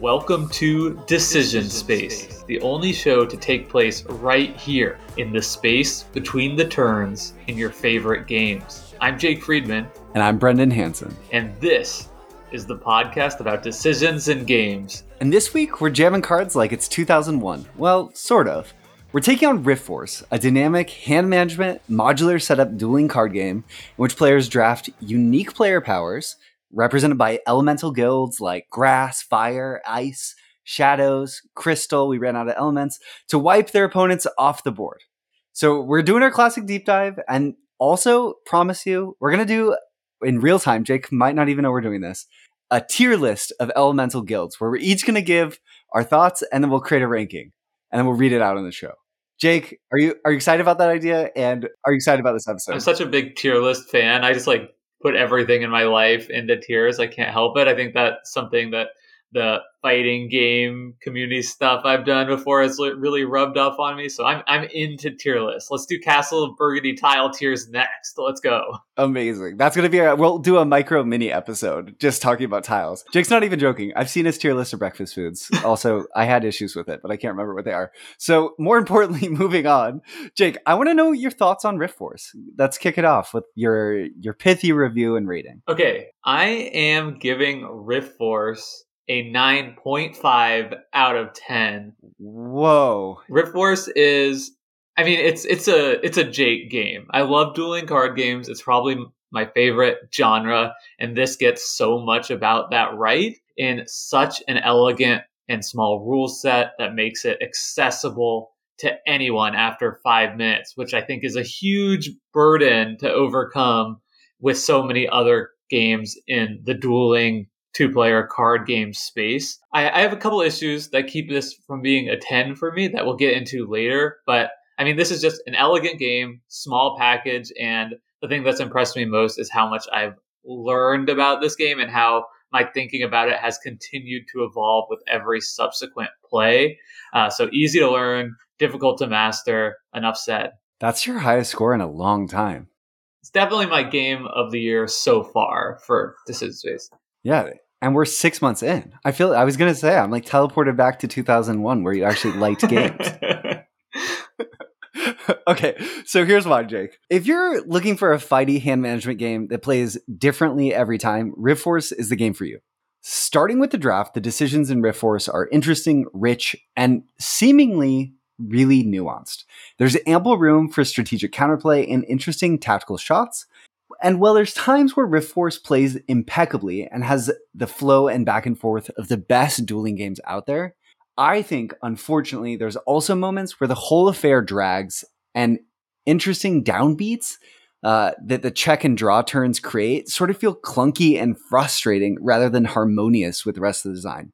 Welcome to Decision Space, the only show to take place right here in the space between the turns in your favorite games. I'm Jake Friedman, And I'm Brendan Hanson. and this is the podcast about decisions in games. And this week, we're jamming cards like it's 2001. Well, sort of. We're taking on Rift Force, a dynamic hand management, modular setup dueling card game in which players draft unique player powers, represented by elemental guilds like grass, fire, ice, shadows, crystal. We ran out of elements to wipe their opponents off the board. So we're doing our classic deep dive, and also promise you, we're gonna do in real time. Jake might not even know we're doing this. A tier list of elemental guilds where we're each gonna give our thoughts, and then we'll create a ranking, and then we'll read it out on the show. Jake, are you are you excited about that idea? And are you excited about this episode? I'm such a big tier list fan. I just like put everything in my life into tiers. I can't help it. I think that's something that the fighting game community stuff I've done before has really rubbed off on me. So I'm I'm into tier lists. Let's do Castle of Burgundy tile tiers next. Let's go. Amazing. That's gonna be a we'll do a micro mini episode just talking about tiles. Jake's not even joking. I've seen his tier list of breakfast foods. Also, I had issues with it, but I can't remember what they are. So more importantly, moving on, Jake, I want to know your thoughts on Rift Force. Let's kick it off with your your pithy review and rating. Okay, I am giving Rift Force a 9.5 out of 10. Whoa. Rift Force is I mean it's it's a it's a Jake game. I love dueling card games. It's probably my favorite genre and this gets so much about that right in such an elegant and small rule set that makes it accessible to anyone after 5 minutes, which I think is a huge burden to overcome with so many other games in the dueling two player card game space. I, I have a couple issues that keep this from being a 10 for me that we'll get into later. But I mean, this is just an elegant game, small package. And the thing that's impressed me most is how much I've learned about this game and how my thinking about it has continued to evolve with every subsequent play. Uh, so easy to learn, difficult to master. Enough said. That's your highest score in a long time. It's definitely my game of the year so far for Decision Space. Yeah. And we're six months in. I feel I was gonna say I'm like teleported back to 2001 where you actually liked games. okay, so here's why, Jake. If you're looking for a fighty hand management game that plays differently every time, Rift Force is the game for you. Starting with the draft, the decisions in Rift Force are interesting, rich, and seemingly really nuanced. There's ample room for strategic counterplay and interesting tactical shots. And while there's times where Rift Force plays impeccably and has the flow and back and forth of the best dueling games out there, I think, unfortunately, there's also moments where the whole affair drags and interesting downbeats uh, that the check and draw turns create sort of feel clunky and frustrating rather than harmonious with the rest of the design.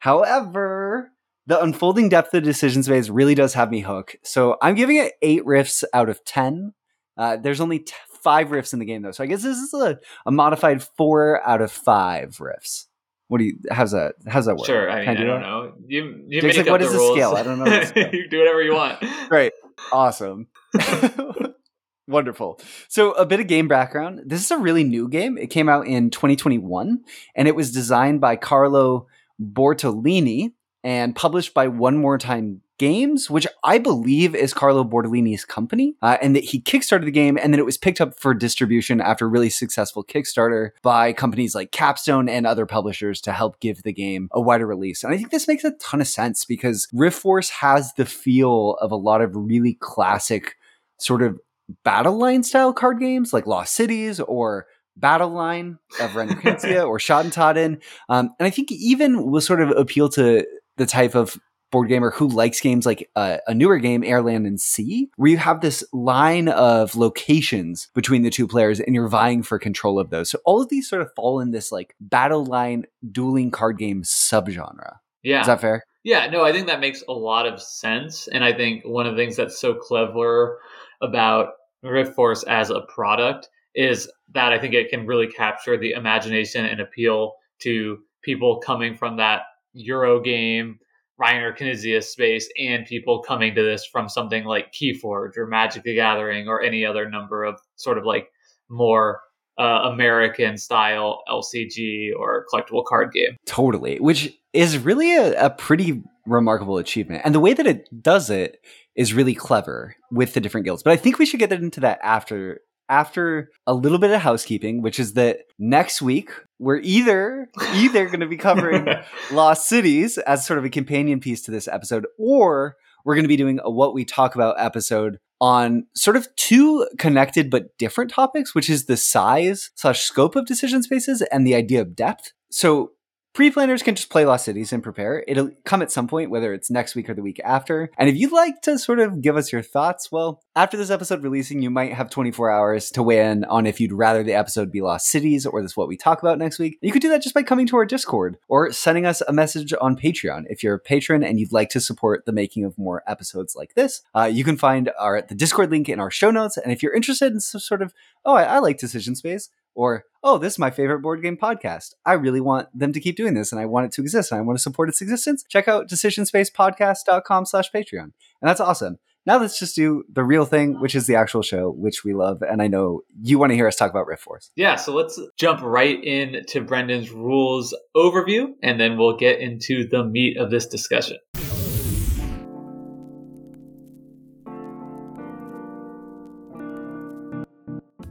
However, the unfolding depth of the decision space really does have me hooked. So I'm giving it eight riffs out of 10. Uh, there's only five riffs in the game, though. So I guess this is a, a modified four out of five riffs. What do you? How's that? How's that work? Sure. I mean, I, do don't that? know. You, you make like, up what the is the scale? I don't know you do whatever you want. Great. Awesome. Wonderful. So, a bit of game background. This is a really new game. It came out in 2021 and it was designed by Carlo Bortolini and published by One More Time Games, which I believe is Carlo Bortolini's company. Uh, and that he kickstarted the game and then it was picked up for distribution after a really successful Kickstarter by companies like Capstone and other publishers to help give the game a wider release. And I think this makes a ton of sense because Rift Force has the feel of a lot of really classic sort of battle line style card games like Lost Cities or Battle Line of Reiner Knizia or Schotten Totten. Um, and I think even will sort of appeal to the type of board gamer who likes games like uh, a newer game, Air, Land and Sea, where you have this line of locations between the two players and you're vying for control of those. So all of these sort of fall in this like battle line dueling card game subgenre. Yeah. Is that fair? Yeah, no, I think that makes a lot of sense. And I think one of the things that's so clever about Rift Force as a product is that I think it can really capture the imagination and appeal to people coming from that Euro game, Reiner Knizia space, and people coming to this from something like Keyforge or Magic the Gathering or any other number of sort of like more uh, American style LCG or collectible card game. Totally. Which is really a, a pretty remarkable achievement. And the way that it does it is really clever with the different guilds. But I think we should get into that after after a little bit of housekeeping, which is that next week we're either either going to be covering Lost Cities as sort of a companion piece to this episode, or we're going to be doing a what we talk about episode on sort of two connected but different topics, which is the size slash scope of decision spaces and the idea of depth. So Pre-planners can just play Lost Cities and prepare. It'll come at some point, whether it's next week or the week after. And if you'd like to sort of give us your thoughts, well, after this episode releasing, you might have 24 hours to weigh in on if you'd rather the episode be Lost Cities or this what we talk about next week. You could do that just by coming to our Discord or sending us a message on Patreon. If you're a patron and you'd like to support the making of more episodes like this, uh, you can find our the Discord link in our show notes. And if you're interested in some sort of, oh, I, I like Decision Space, or oh this is my favorite board game podcast. I really want them to keep doing this and i want it to exist and i want to support its existence. Check out decisionspacepodcast.com slash patreon. And that's awesome. Now let's just do the real thing which is the actual show which we love and i know you want to hear us talk about rift force. Yeah so let's jump right into brendan's rules overview and then we'll get into the meat of this discussion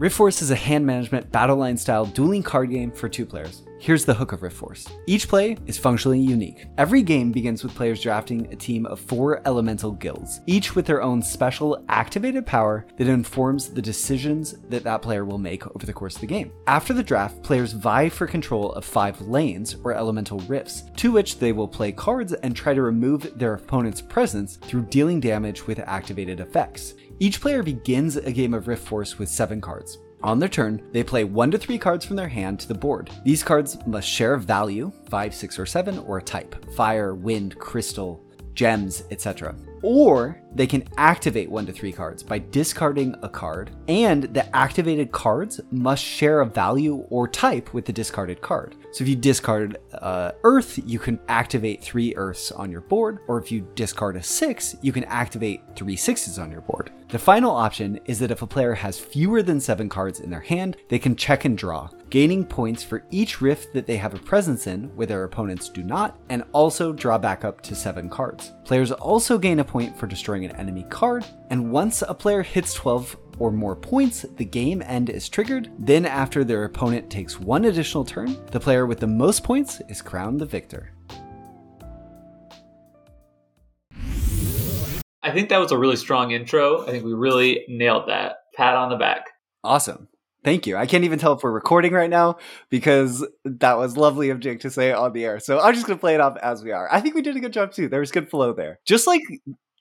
Rift Force is a hand management battle line style dueling card game for two players. Here's the hook of Rift Force. Each play is functionally unique. Every game begins with players drafting a team of four elemental guilds, each with their own special activated power that informs the decisions that that player will make over the course of the game. After the draft, players vie for control of five lanes, or elemental rifts, to which they will play cards and try to remove their opponent's presence through dealing damage with activated effects. Each player begins a game of Rift Force with seven cards. On their turn, they play one to three cards from their hand to the board. These cards must share a value, 5, 6, or 7, or a type fire, wind, crystal, gems, etc. Or they can activate one to three cards by discarding a card, and the activated cards must share a value or type with the discarded card. So if you discard uh, Earth, you can activate three Earths on your board, or if you discard a six, you can activate three sixes on your board. The final option is that if a player has fewer than seven cards in their hand, they can check and draw, gaining points for each rift that they have a presence in where their opponents do not, and also draw back up to seven cards. Players also gain a point for destroying an enemy card, and once a player hits 12 or more points, the game end is triggered. Then, after their opponent takes one additional turn, the player with the most points is crowned the victor. I think that was a really strong intro. I think we really nailed that. Pat on the back. Awesome. Thank you. I can't even tell if we're recording right now because that was lovely of Jake to say on the air. So I'm just going to play it off as we are. I think we did a good job too. There was good flow there. Just like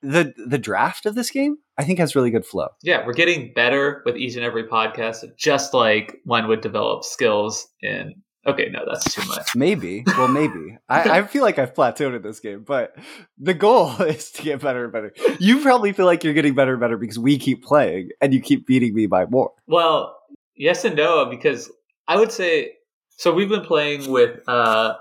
the the draft of this game, I think has really good flow. Yeah, we're getting better with each and every podcast, just like one would develop skills in. Okay, no, that's too much. Maybe. Well, maybe. I, I feel like I've plateaued in this game, but the goal is to get better and better. You probably feel like you're getting better and better because we keep playing and you keep beating me by more. Well, yes and no, because I would say so. We've been playing with. uh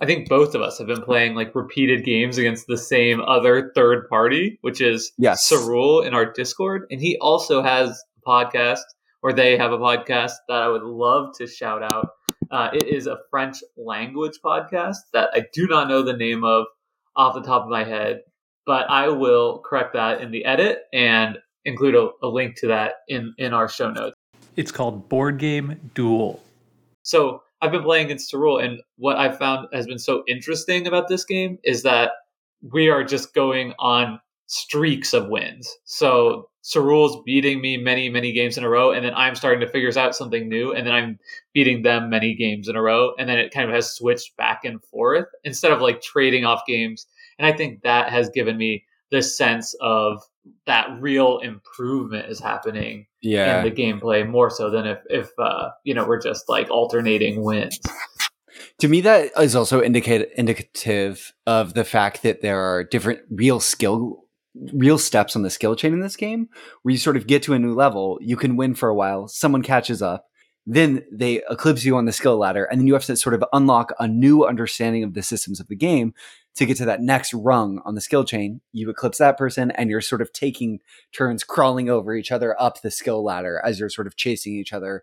I think both of us have been playing like repeated games against the same other third party, which is yes. Sarul in our Discord. And he also has a podcast, or they have a podcast that I would love to shout out. Uh, it is a French language podcast that I do not know the name of off the top of my head, but I will correct that in the edit and include a, a link to that in, in our show notes. It's called Board Game Duel. So I've been playing against Sarul, and what I've found has been so interesting about this game is that we are just going on streaks of wins. So Sarul's beating me many, many games in a row, and then I'm starting to figure out something new, and then I'm beating them many games in a row, and then it kind of has switched back and forth instead of like trading off games. And I think that has given me this sense of that real improvement is happening yeah. in the gameplay more so than if if uh, you know we're just like alternating wins. To me, that is also indicate, indicative of the fact that there are different real skill, real steps on the skill chain in this game, where you sort of get to a new level. You can win for a while, someone catches up, then they eclipse you on the skill ladder, and then you have to sort of unlock a new understanding of the systems of the game to get to that next rung on the skill chain. You eclipse that person, and you're sort of taking turns crawling over each other up the skill ladder as you're sort of chasing each other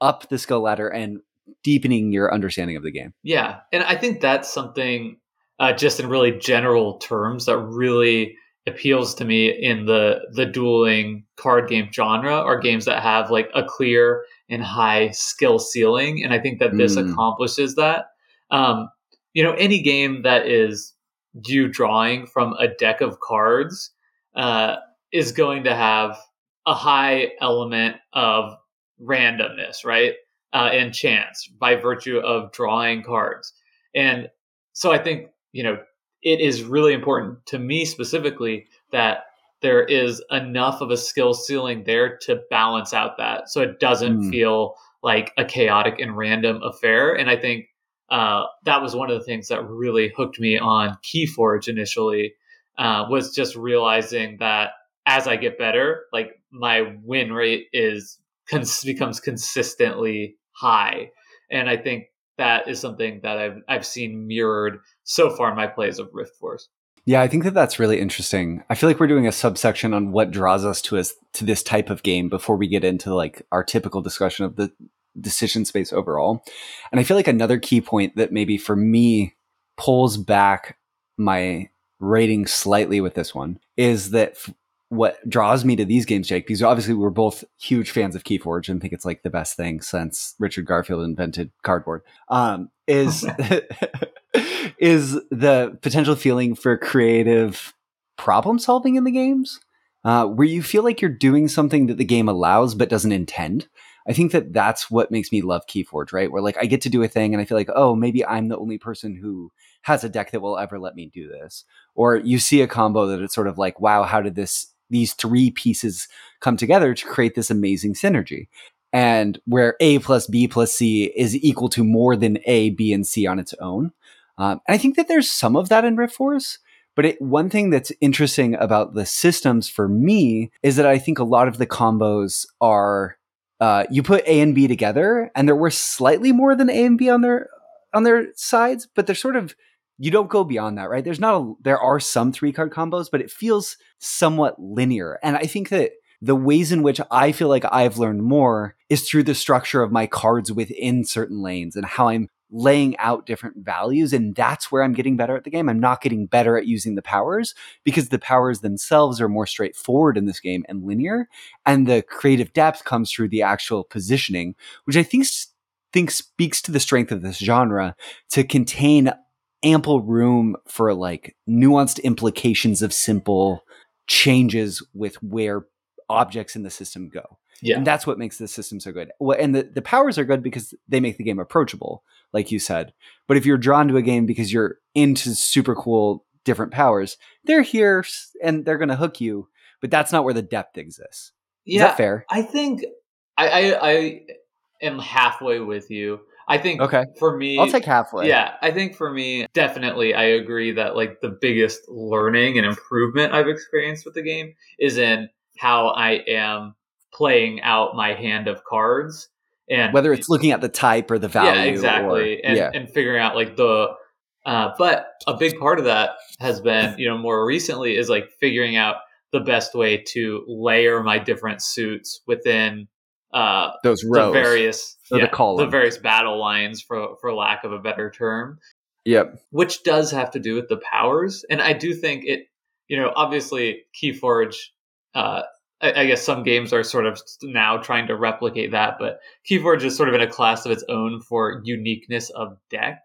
up the skill ladder and deepening your understanding of the game. Yeah, and I think that's something uh, just in really general terms that really appeals to me in the the dueling card game genre are games that have like a clear and high skill ceiling and i think that this Mm. accomplishes that. Um, you know any game that is you drawing from a deck of cards uh, is going to have a high element of randomness right? Uh, and chance by virtue of drawing cards. And so i think you know it is really important to me specifically that there is enough of a skill ceiling there to balance out that. So it doesn't Mm. feel like a chaotic and random affair. And i think uh, that was one of the things that really hooked me on keyforge initially uh, was just realizing that as i get better like my win rate is cons- becomes consistently high. And i think that is something that i've, I've seen mirrored so far in my plays of rift force Yeah, I think that that's really interesting. I feel like we're doing a subsection on what draws us to us to this type of game before we get into like our typical discussion of the decision space overall. And I feel like another key point that maybe for me pulls back my rating slightly with this one is that f- what draws me to these games, Jake, because obviously we're both huge fans of Keyforge and think it's like the best thing since Richard Garfield invented cardboard. Um, is is the potential feeling for creative problem solving in the games, uh, where you feel like you're doing something that the game allows but doesn't intend. I think that that's what makes me love Keyforge, right? Where like I get to do a thing and I feel like, oh, maybe I'm the only person who has a deck that will ever let me do this. Or you see a combo that it's sort of like, wow, how did this these three pieces come together to create this amazing synergy? And where A plus B plus C is equal to more than A, B, and C on its own. Um, and I think that there's some of that in Rift Force. But it, one thing that's interesting about the systems for me is that I think a lot of the combos are uh, you put A and B together, and there were slightly more than A and B on their on their sides, but they're sort of you don't go beyond that, right? There's not a there are some three card combos, but it feels somewhat linear, and I think that the ways in which I feel like I've learned more is through the structure of my cards within certain lanes and how I'm laying out different values. And that's where I'm getting better at the game. I'm not getting better at using the powers because the powers themselves are more straightforward in this game and linear. And the creative depth comes through the actual positioning, which I think, think speaks to the strength of this genre to contain ample room for like nuanced implications of simple changes with where objects in the system go. Yeah. And that's what makes the system so good. Well, and the, the powers are good because they make the game approachable, like you said. But if you're drawn to a game because you're into super cool different powers, they're here and they're going to hook you. But that's not where the depth exists. Is yeah, that fair? I think I, I I am halfway with you. I think Okay. for me I'll take halfway. Yeah, I think for me, definitely, I agree that like the biggest learning and improvement I've experienced with the game is in how I am playing out my hand of cards, and Whether it's looking at the type or the value. yeah, exactly, or- and yeah. and figuring out like the. Uh, but a big part of that has been, you know, more recently is like figuring out the best way to layer my different suits within uh, Those the various Or the yeah, column. the various battle lines, for for lack of a better term Yep. which does have to do with the powers. And I do think it, you know, obviously Keyforge, uh, I, I guess some games are sort of now trying to replicate that, but Keyforge is sort of in a class of its own for uniqueness of deck.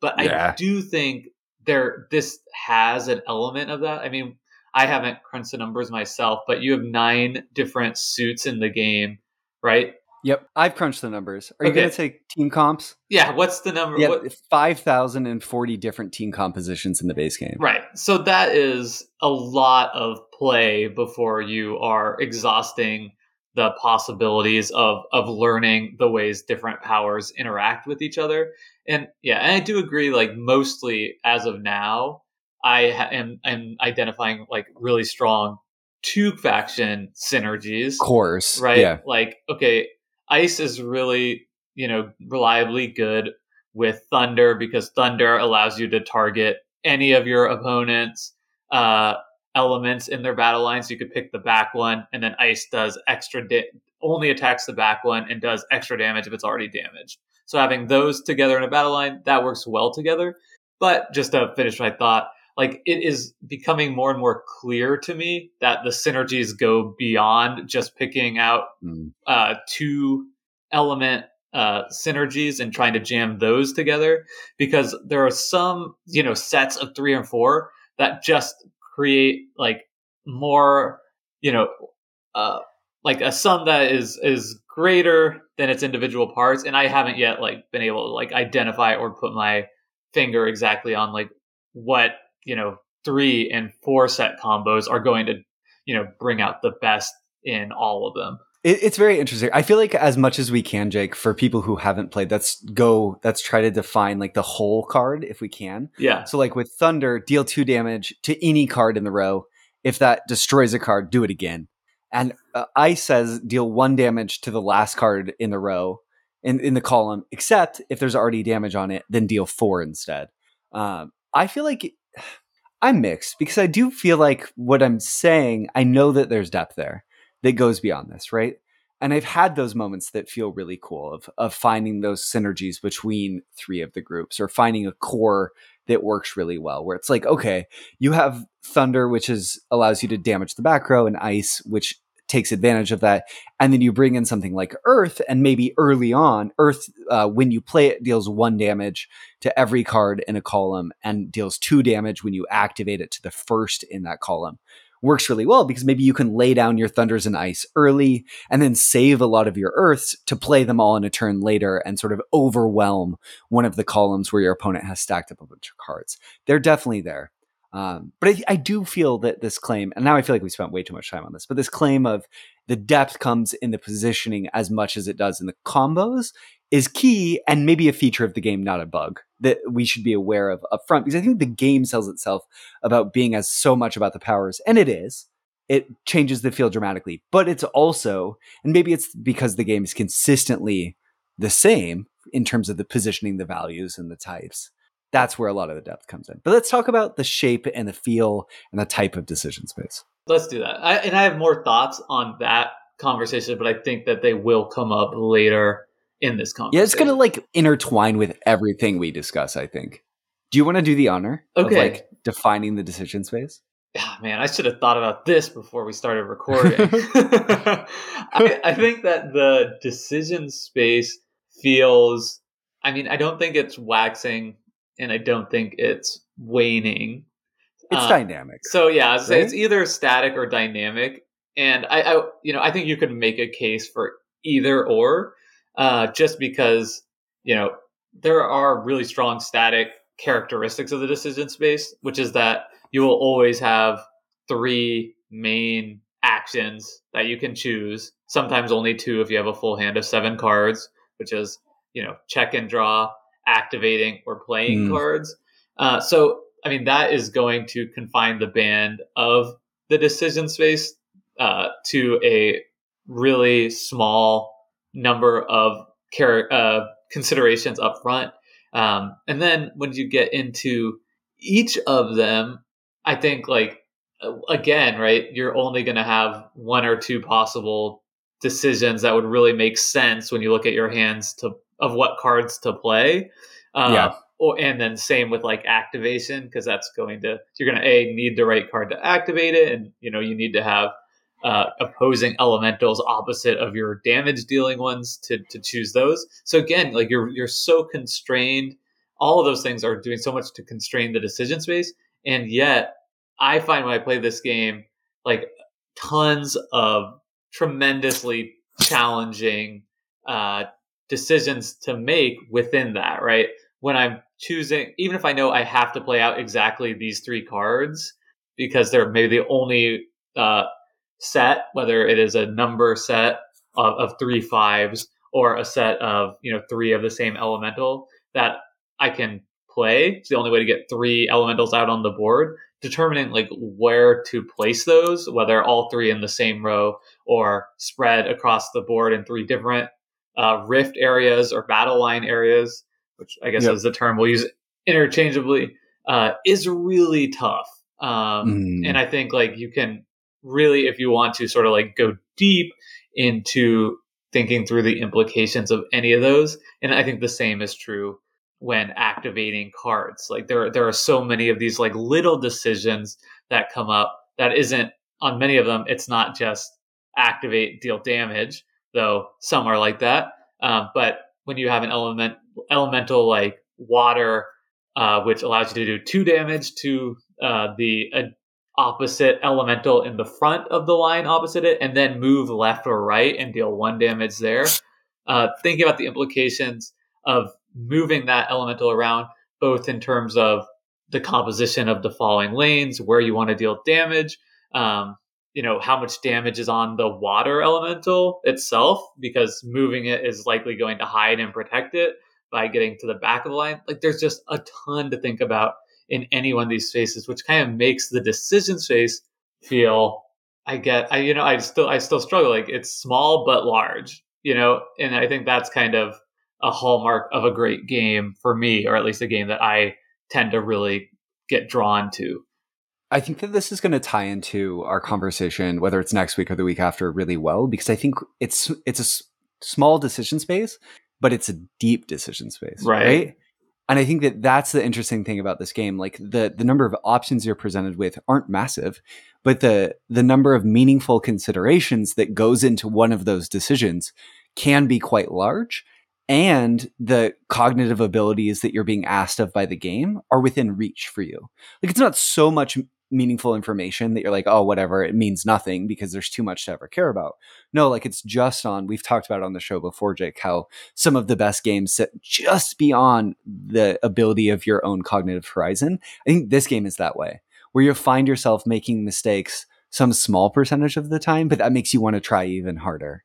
But Yeah. I do think there, this has an element of that. I mean, I haven't crunched the numbers myself, but you have nine different suits in the game, right? Yep. I've crunched the numbers. Are you going to take team comps? Yeah. What's the number? Yeah, what- 5,040 different team compositions in the base game. Right. So that is a lot of play before you are exhausting the possibilities of of learning the ways different powers interact with each other. And yeah, and I do agree like mostly as of now I ha- am am identifying like really strong two faction synergies Of Course. right? Yeah. Like, okay, ice is really, you know, reliably good with thunder because thunder allows you to target any of your opponent's uh, elements in their battle lines. You could pick the back one, and then ice does extra da- only attacks the back one and does extra damage if it's already damaged. So having those together in a battle line that works well together. But just to finish my thought, like it is becoming more and more clear to me that the synergies go beyond just picking out Mm. uh, two element uh, synergies and trying to jam those together because there are some you know sets of three and four that just create like more you know uh, like a sum that is is greater than its individual parts and i haven't yet like been able to like identify or put my finger exactly on like what you know three and four set combos are going to you know bring out the best in all of them It, it's very interesting. I feel like as much as we can, Jake, for people who haven't played, let's go. Let's try to define like the whole card if we can. yeah So, like with Thunder, deal two damage to any card in the row. If that destroys a card, do it again. And uh, Ice says deal one damage to the last card in the row in, in the column, except if there's already damage on it, then deal four instead. Um, I feel like I'm mixed because I do feel like what I'm saying, I know that there's depth there that goes beyond this, right? And I've had those moments that feel really cool of of finding those synergies between three of the groups or finding a core that works really well where it's like, okay, you have thunder, which is allows you to damage the back row, and ice, which takes advantage of that. And then you bring in something like earth, and maybe early on, earth, uh, when you play it, deals one damage to every card in a column and deals two damage when you activate it to the first in that column. Works really well because maybe you can lay down your thunders and ice early and then save a lot of your earths to play them all in a turn later and sort of overwhelm one of the columns where your opponent has stacked up a bunch of cards. They're definitely there. Um, but I, I do feel that this claim, and now I feel like we spent way too much time on this, but this claim of the depth comes in the positioning as much as it does in the combos is key and maybe a feature of the game, not a bug that we should be aware of up front. Because I think the game sells itself about being as so much about the powers, and it is. It changes the feel dramatically, but it's also, and maybe it's because the game is consistently the same in terms of the positioning, the values, and the types. That's where a lot of the depth comes in. But let's talk about the shape and the feel and the type of decision space. Let's do that. I, and I have more thoughts on that conversation, but I think that they will come up later in this conversation. Yeah, it's gonna like intertwine with everything we discuss. I think. Do you want to do the honor Okay. of like defining the decision space? Ah, man, I should have thought about this before we started recording. I, I think that the decision space feels. I mean, I don't think it's waxing, and I don't think it's waning. It's Uh, dynamic. So yeah, Right? it's either static or dynamic, and I, I, you know, I think you could make a case for either or, uh, just because you know there are really strong static characteristics of the decision space, which is that you will always have three main actions that you can choose. Sometimes only two if you have a full hand of seven cards, which is you know check and draw, activating, or playing Mm. cards. Uh, so I mean that is going to confine the band of the decision space uh, to a really small number of char- uh, considerations up front. Um, and then when you get into each of them, I think like again, right, you're only going to have one or two possible decisions that would really make sense when you look at your hands to of what cards to play. Uh, Yeah. Or, and then same with like activation because that's going to you're going to a need the right card to activate it, and you know you need to have uh, opposing elementals opposite of your damage dealing ones to to choose those. So again, like you're you're so constrained. All of those things are doing so much to constrain the decision space, and yet I find when I play this game, like tons of tremendously challenging uh, decisions to make within that. Right when I'm choosing, even if I know I have to play out exactly these three cards because they're maybe the only uh, set, whether it is a number set of, of three fives or a set of you know three of the same elemental that I can play. It's the only way to get three elementals out on the board. Determining like where to place those, whether all three in the same row or spread across the board in three different uh, rift areas or battle line areas, which I guess Yep. is the term we'll use interchangeably, uh, is really tough. Um, Mm. And I think like you can really, if you want to sort of like go deep into thinking through the implications of any of those, and I think the same is true when activating cards. Like there there are so many of these like little decisions that come up that isn't on many of them. It's not just activate deal damage, though some are like that. Um, but when you have an element elemental like water, uh, which allows you to do two damage to uh, the uh, opposite elemental in the front of the line opposite it, and then move left or right and deal one damage there. Uh, thinking about the implications of moving that elemental around, both in terms of the composition of the falling lanes, where you want to deal damage, um, you know, how much damage is on the water elemental itself, because moving it is likely going to hide and protect it by getting to the back of the line. Like there's just a ton to think about in any one of these spaces, which kind of makes the decision space feel I get I you know, I still I still struggle. Like it's small but large, you know, and I think that's kind of a hallmark of a great game for me, or at least a game that I tend to really get drawn to. I think that this is going to tie into our conversation, whether it's next week or the week after, really well because I think it's it's a s- small decision space, but it's a deep decision space, Right. right? And I think that that's the interesting thing about this game. Like the the number of options you're presented with aren't massive, but the the number of meaningful considerations that goes into one of those decisions can be quite large. And the cognitive abilities that you're being asked of by the game are within reach for you. Like it's not so much meaningful information that you're like, oh, whatever, it means nothing because there's too much to ever care about. No, like it's just on, we've talked about it on the show before, Jake, how some of the best games sit just beyond the ability of your own cognitive horizon. I think this game is that way, where you find yourself making mistakes some small percentage of the time, but that makes you want to try even harder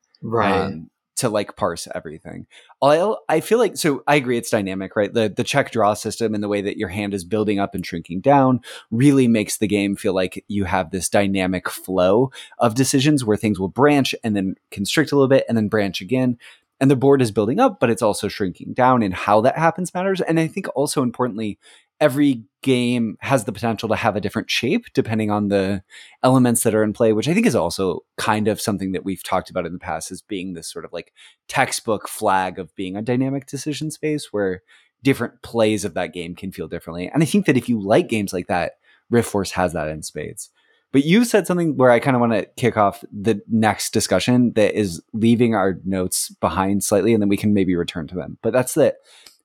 um, to like parse everything. I I feel like so I agree it's dynamic, right? The the check draw system and the way that your hand is building up and shrinking down really makes the game feel like you have this dynamic flow of decisions where things will branch and then constrict a little bit and then branch again. And the board is building up, but it's also shrinking down, and how that happens matters. And I think also importantly, every game has the potential to have a different shape depending on the elements that are in play, which I think is also kind of something that we've talked about in the past as being this sort of like textbook flag of being a dynamic decision space where different plays of that game can feel differently. And I think that if you like games like that, Rift Force has that in spades. But you said something where I kind of want to kick off the next discussion that is leaving our notes behind slightly, and then we can maybe return to them. But that's that.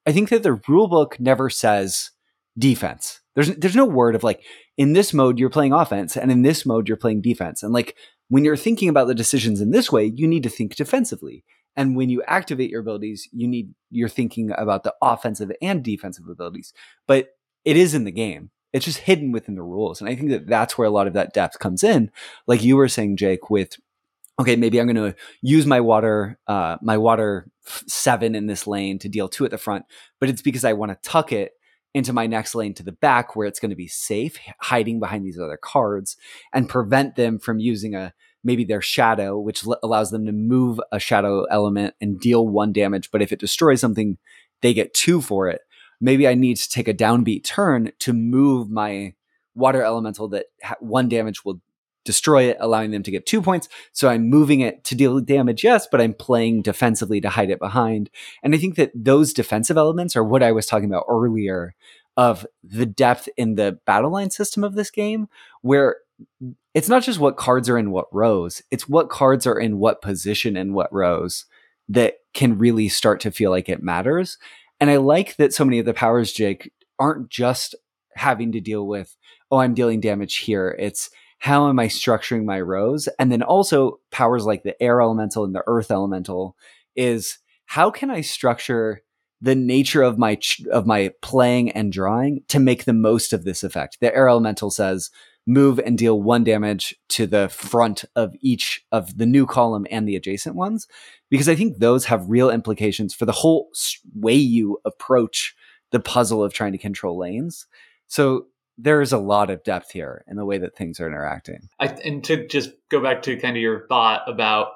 I think that the rule book never says defense. There's there's no word of like in this mode you're playing offense, and in this mode you're playing defense. And like when you're thinking about the decisions in this way, you need to think defensively. And when you activate your abilities, you need you're thinking about the offensive and defensive abilities. But it is in the game. It's just hidden within the rules. And I think that that's where a lot of that depth comes in. Like you were saying, Jake, with okay, maybe I'm going to use my water, uh, my water seven in this lane to deal two at the front, but it's because I want to tuck it into my next lane to the back where it's going to be safe, hiding behind these other cards and prevent them from using a maybe their shadow, which l- allows them to move a shadow element and deal one damage. But if it destroys something, they get two for it. Maybe I need to take a downbeat turn to move my water elemental that ha- one damage will destroy it, allowing them to get two points. So I'm moving it to deal damage, yes, but I'm playing defensively to hide it behind. And I think that those defensive elements are what I was talking about earlier of the depth in the battle line system of this game, where it's not just what cards are in what rows, it's what cards are in what position and what rows that can really start to feel like it matters. And I like that so many of the powers, Jake, aren't just having to deal with, oh, I'm dealing damage here. It's how am I structuring my rows? And then also powers like the air elemental and the earth elemental is how can I structure the nature of my ch- of my playing and drawing to make the most of this effect. The air elemental says move and deal one damage to the front of each of the new column and the adjacent ones because I think those have real implications for the whole way you approach the puzzle of trying to control lanes. So there is a lot of depth here in the way that things are interacting. I, and to just go back to kind of your thought about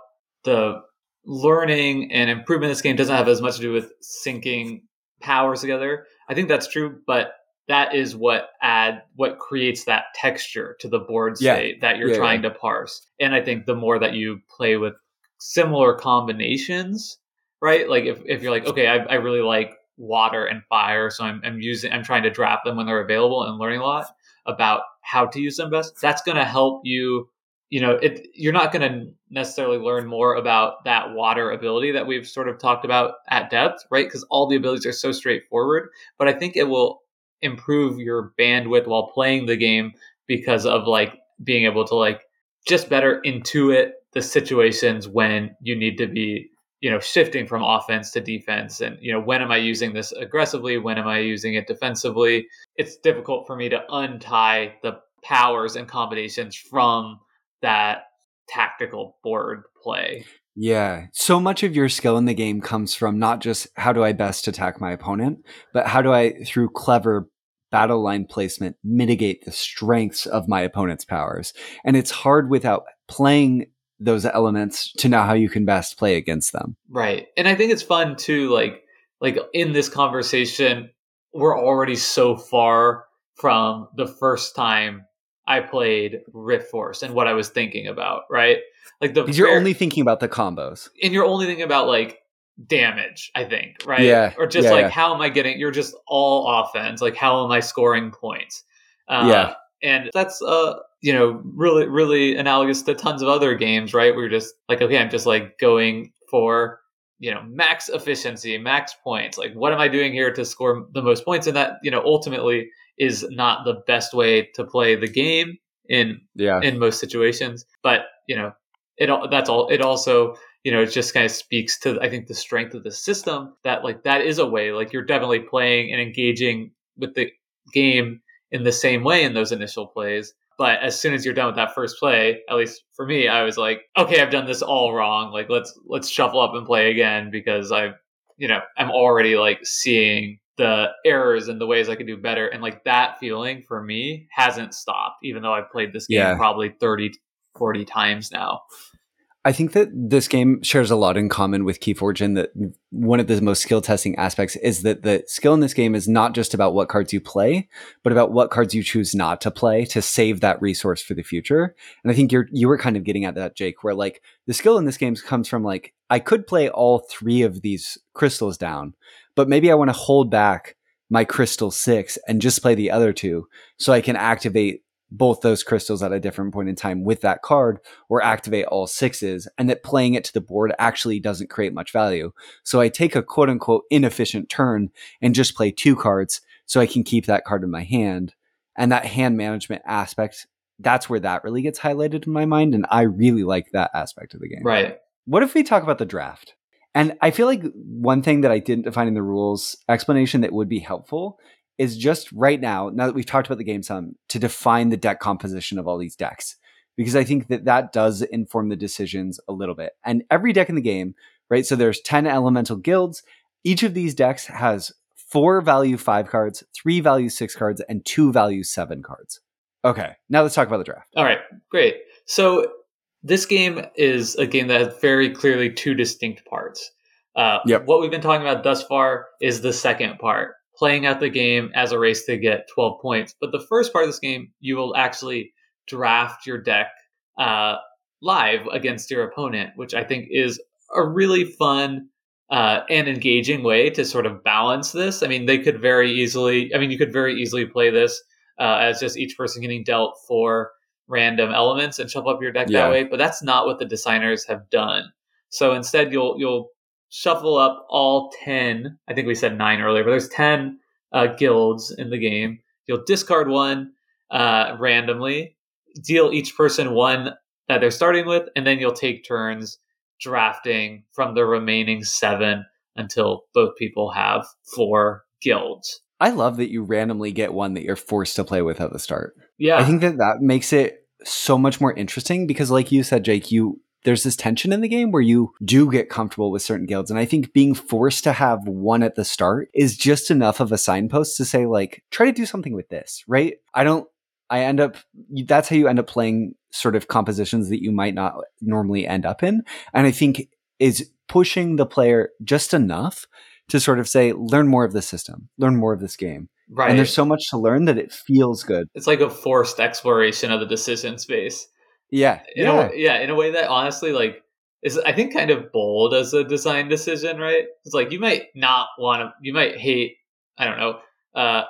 the learning and improvement this game doesn't have as much to do with syncing powers together. I think that's true, but that is what add what creates that texture to the board Yeah. state that you're Yeah, trying to parse. And I think the more that you play with similar combinations, right? Like if, if you're like, okay, I, I really like water and fire. So I'm, I'm using, I'm trying to draft them when they're available and learning a lot about how to use them best. That's going to help you. You know, it, you're not going to necessarily learn more about that water ability that we've sort of talked about at depth, right? Because all the abilities are so straightforward. But I think it will improve your bandwidth while playing the game because of like being able to like just better intuit the situations when you need to be you know shifting from offense to defense and you know when am i using this aggressively when am i using it defensively it's difficult for me to untie the powers and combinations from that tactical board play yeah. So much of your skill in the game comes from not just how do I best attack my opponent, but how do I, through clever battle line placement, mitigate the strengths of my opponent's powers. And it's hard without playing those elements to know how you can best play against them. Right. And I think it's fun too, like, like in this conversation, we're already so far from the first time I played Rift Force and what I was thinking about, right? Like the you're only thinking about the combos, and you're only thinking about like damage. I think, right? Yeah. Or just yeah, like yeah. how am I getting? You're just all offense. Like how am I scoring points? Uh, yeah. And that's uh you know really really analogous to tons of other games, right? We're just like okay, I'm just like going for you know max efficiency max points. Like what am i doing here to score the most points? And that you know ultimately is not the best way to play the game in yeah. in most situations. But you know it that's all it also you know it just kind of speaks to i think the strength of the system that like that is a way like you're definitely playing and engaging with the game in the same way in those initial plays but as soon as you're done with that first play at least for me i was like okay i've done this all wrong like let's let's shuffle up and play again because i you know i'm already like seeing the errors and the ways I could do better. And like that feeling for me hasn't stopped, even though I've played this game Yeah. probably 30, 40 times now. I think that this game shares a lot in common with Keyforge in that one of the most skill testing aspects is that the skill in this game is not just about what cards you play, but about what cards you choose not to play to save that resource for the future. And I think you're you were kind of getting at that, Jake, where like the skill in this game comes from like I could play all three of these crystals down, but maybe I want to hold back my crystal six and just play the other two so I can activate both those crystals at a different point in time with that card or activate all sixes and that playing it to the board actually doesn't create much value. So I take a quote unquote inefficient turn and just play two cards so I can keep that card in my hand. And that hand management aspect, that's where that really gets highlighted in my mind. And I really like that aspect of the game. Right. What if we talk about the draft? And I feel like one thing that I didn't define in the rules explanation that would be helpful is just right now, now that we've talked about the game some, to define the deck composition of all these decks. Because I think that that does inform the decisions a little bit. And every deck in the game, right? So there's 10 elemental guilds. Each of these decks has four value five cards, three value six cards, and two value seven cards. Okay, now let's talk about the draft. All right. Great. So this game is a game that has very clearly two distinct parts. Uh, Yep. What we've been talking about thus far is the second part, playing out the game as a race to get 12 points. But the first part of this game, you will actually draft your deck uh, live against your opponent, which I think is a really fun uh, and engaging way to sort of balance this. I mean, they could very easily, I mean, you could very easily play this uh, as just each person getting dealt four random elements and shuffle up your deck Yeah. that way. But that's not what the designers have done. So instead, you'll you'll shuffle up all ten. I think we said nine earlier, but there's ten uh, guilds in the game. You'll discard one uh, randomly, deal each person one that they're starting with, and then you'll take turns drafting from the remaining seven until both people have four guilds. I love that you randomly get one that you're forced to play with at the start. Yeah, I think that that makes it so much more interesting because, like you said, Jake, you there's this tension in the game where you do get comfortable with certain guilds, and I think being forced to have one at the start is just enough of a signpost to say, like, try to do something with this, right? I don't. I end up. That's how you end up playing sort of compositions that you might not normally end up in, and I think is pushing the player just enough to sort of say, learn more of the system, learn more of this game. right. And there's so much to learn that it feels good. it's like a forced exploration of the decision space. Yeah. in yeah. a yeah, in a way that honestly, like is I think kind of bold as a design decision, right? It's like you might not want to, you might hate, I don't know, uh,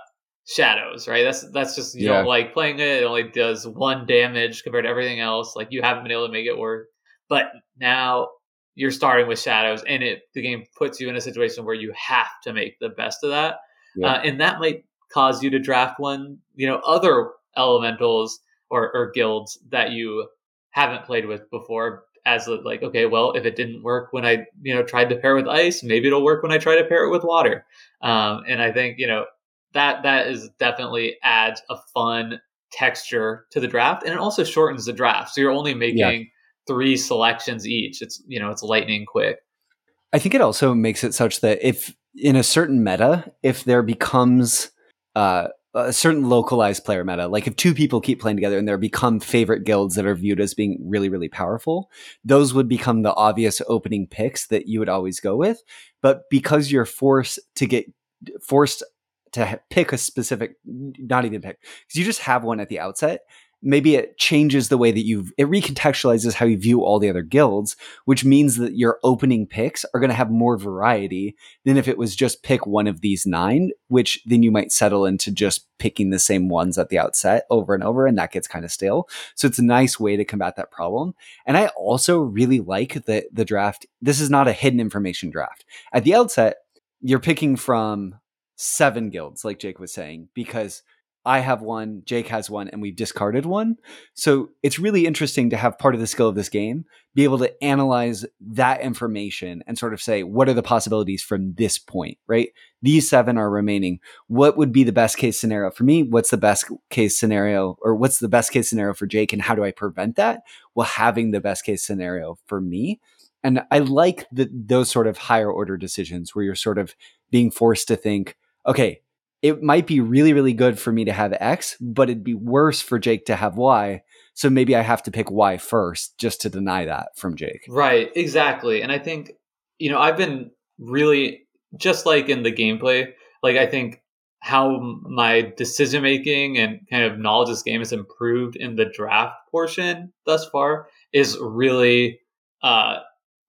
shadows, right? That's that's just you Yeah. don't like playing it. It only does one damage compared to everything else. Like you haven't been able to make it work, but now you're starting with shadows, and it the game puts you in a situation where you have to make the best of that, Yeah. uh, and that might cause you to draft one, you know, other elementals or, or guilds that you haven't played with before as like okay well if it didn't work when i you know tried to pair with ice maybe it'll work when i try to pair it with water. Um, and i think you know that that is definitely adds a fun texture to the draft and it also shortens the draft. So you're only making Yeah. three selections each. It's you know it's lightning quick. I think it also makes it such that if in a certain meta, if there becomes uh, a certain localized player meta, like if two people keep playing together and there become favorite guilds that are viewed as being really, really powerful, those would become the obvious opening picks that you would always go with. But because you're forced to get forced to pick a specific, not even pick, because you just have one at the outset. Maybe it changes the way that you it recontextualizes how you view all the other guilds, which means that your opening picks are going to have more variety than if it was just pick one of these nine, which then you might settle into just picking the same ones at the outset over and over, and that gets kind of stale. So it's a nice way to combat that problem. And I also really like that the draft. This is not a hidden information draft. At the outset, you're picking from seven guilds, like Jake was saying, because I have one, Jake has one, and we've discarded one. So it's really interesting to have part of the skill of this game be able to analyze that information and sort of say, what are the possibilities from this point, right? These seven are remaining. What would be the best case scenario for me? What's the best case scenario, or what's the best case scenario for Jake? And how do I prevent that Well, having the best case scenario for me? And I like the, those sort of higher order decisions where you're sort of being forced to think, okay, it might be really, really good for me to have X, but it'd be worse for Jake to have Y. So maybe I have to pick Y first just to deny that from Jake. Right, exactly. And I think, you know, I've been really just like in the gameplay, like I think how my decision making and kind of knowledge of this game has improved in the draft portion thus far is really uh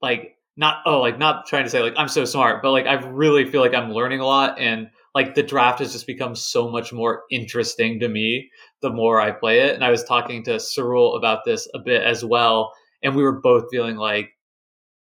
like not oh like not trying to say like I'm so smart, but like I really feel like I'm learning a lot and like the draft has just become so much more interesting to me the more I play it. And I was talking to Cyril about this a bit as well. And we were both feeling like,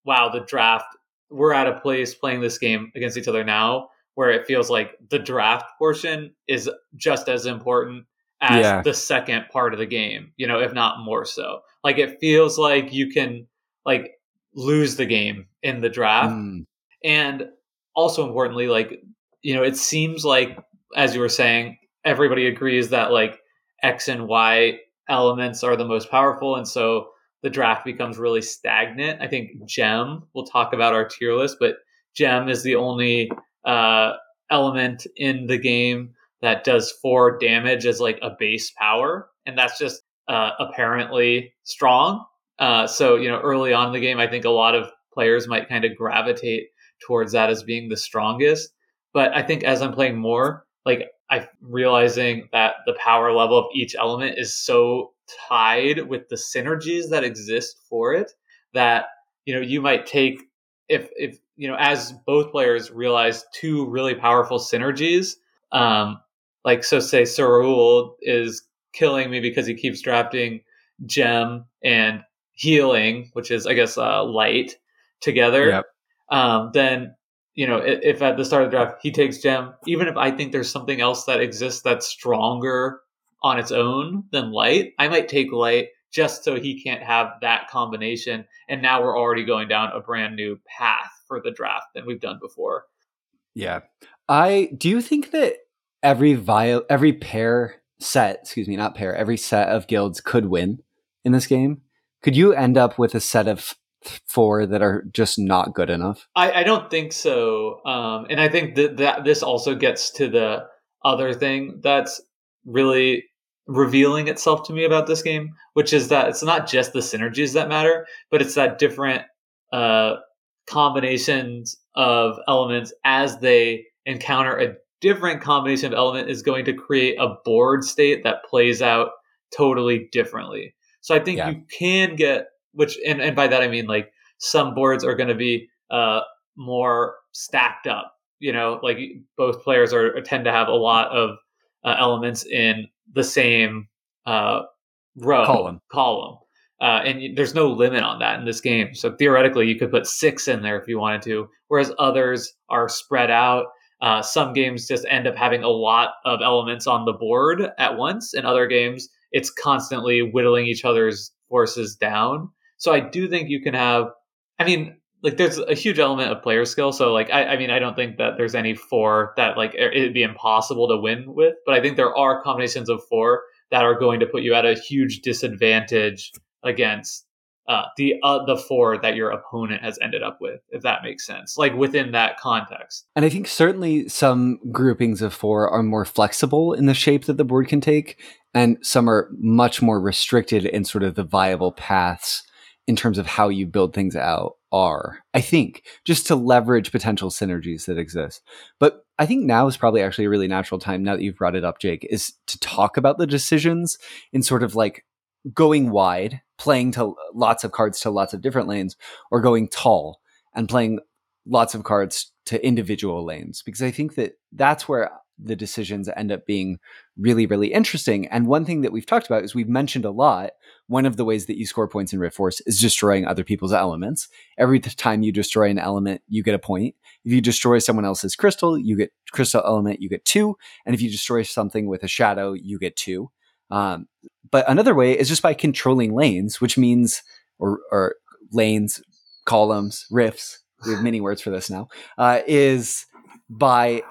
wow, the draft, we're at a place playing this game against each other now where it feels like the draft portion is just as important as Yeah. the second part of the game, you know, if not more so. Like it feels like you can like lose the game in the draft. Mm, And also importantly, like, you know, it seems like, as you were saying, everybody agrees that like X and Y elements are the most powerful. And so the draft becomes really stagnant. I think Gem, we'll talk about our tier list, but Gem is the only uh, element in the game that does four damage as like a base power. And that's just uh, apparently strong. Uh, so, you know, early on in the game, I think a lot of players might kind of gravitate towards that as being the strongest. But I think as I'm playing more, like I'm realizing that the power level of each element is so tied with the synergies that exist for it that you know you might take if if you know as both players realize two really powerful synergies um like so say Sarul is killing me because he keeps drafting gem and healing which is i guess uh light together Yep. um then you know, if at the start of the draft he takes gem, even if I think there's something else that exists that's stronger on its own than light, I might take light just so he can't have that combination. And now we're already going down a brand new path for the draft than we've done before. yeah. I do you think that every viol every pair set, excuse me, not pair, every set of guilds could win in this game? Could you end up with a set of four that are just not good enough? I, I don't think so. Um, and I think that, that this also gets to the other thing that's really revealing itself to me about this game, which is that it's not just the synergies that matter, but it's that different uh, combinations of elements as they encounter a different combination of element is going to create a board state that plays out totally differently. So I think Yeah. you can get which and, and by that I mean like some boards are going to be uh, more stacked up. You know, like both players are tend to have a lot of uh, elements in the same uh, row Column. column. Uh, and there's no limit on that in this game. So theoretically, you could put six in there if you wanted to, whereas others are spread out. Uh, some games just end up having a lot of elements on the board at once. In other games, it's constantly whittling each other's forces down. So I do think you can have. I mean, like there's a huge element of player skill. So like I, I mean, I don't think that there's any four that like it- it'd be impossible to win with. But I think there are combinations of four that are going to put you at a huge disadvantage against uh, the uh, the four that your opponent has ended up with, if that makes sense. Like within that context. And I think certainly some groupings of four are more flexible in the shape that the board can take, and some are much more restricted in sort of the viable paths in terms of how you build things out are. I think just to leverage potential synergies that exist. But I think now is probably actually a really natural time, now that you've brought it up, Jake, is to talk about the decisions in sort of like going wide, playing to lots of cards to lots of different lanes, or going tall and playing lots of cards to individual lanes because I think that that's where the decisions end up being really, really interesting. And one thing that we've talked about is we've mentioned a lot. One of the ways that you score points in Rift Force is destroying other people's elements. Every time you destroy an element, you get a point. If you destroy someone else's crystal, you get crystal element, you get two. And if you destroy something with a shadow, you get two. Um, but another way is just by controlling lanes, which means, or, or lanes, columns, rifts, we have many words for this now, uh, is by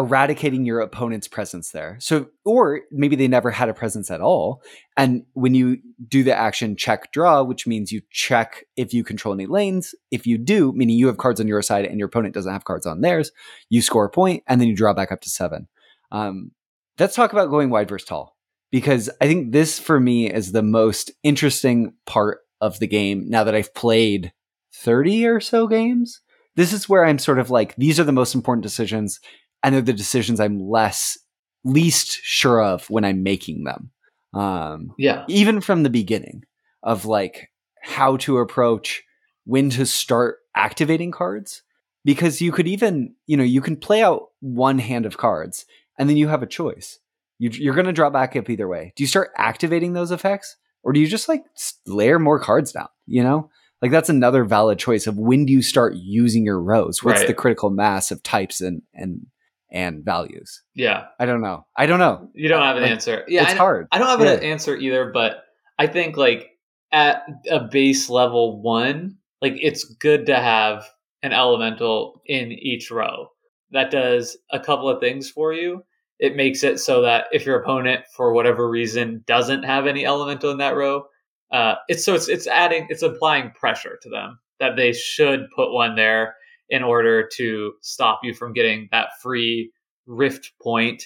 eradicating your opponent's presence there. So, or maybe they never had a presence at all. And when you do the action check draw, which means you check if you control any lanes, if you do, meaning you have cards on your side and your opponent doesn't have cards on theirs, you score a point and then you draw back up to seven. Um, let's talk about going wide versus tall because I think this for me is the most interesting part of the game now that I've played 30 or so games. This is where I'm sort of like, these are the most important decisions, and they're the decisions I'm less, least sure of when I'm making them. Um, Yeah. even from the beginning of like how to approach when to start activating cards because you could even you know you can play out one hand of cards and then you have a choice you, you're going to draw back up either way do you start activating those effects or do you just like layer more cards down you know like that's another valid choice of when do you start using your rows what's Right. the critical mass of types and and and values Yeah. i don't know i don't know You don't have an Like, answer. Yeah. it's I, hard I don't have Yeah. an answer either, but I think like at a base level one, like it's good to have an elemental in each row. That does a couple of things for you. It makes it so that if your opponent, for whatever reason, doesn't have any elemental in that row, uh, it's so it's it's adding it's applying pressure to them that they should put one there in order to stop you from getting that free rift point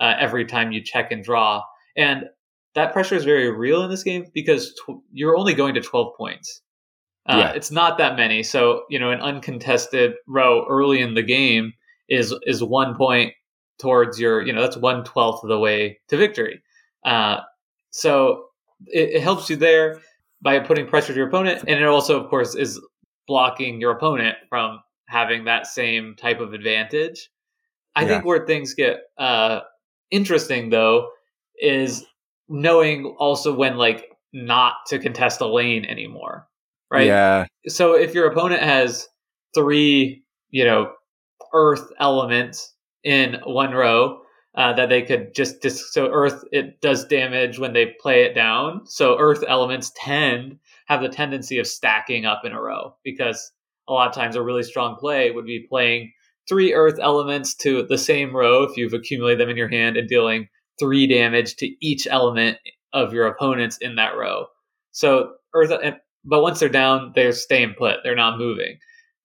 uh, every time you check and draw. And that pressure is very real in this game because tw- you're only going to 12 points. Uh, Yeah. It's not that many. So, you know, an uncontested row early in the game is is one point towards your, you know, that's one twelfth of the way to victory. Uh, so it, it helps you there by putting pressure to your opponent. And it also, of course, is blocking your opponent from having that same type of advantage. I Yeah. think where things get uh, interesting though is knowing also when like not to contest a lane anymore, right? yeah So if your opponent has three, you know, earth elements in one row uh, that they could just dis- so earth it does damage when they play it down. So earth elements tend have the tendency of stacking up in a row because a lot of times a really strong play would be playing three earth elements to the same row if you've accumulated them in your hand and dealing three damage to each element of your opponents in that row. So earth, but once they're down, they're staying put. They're not moving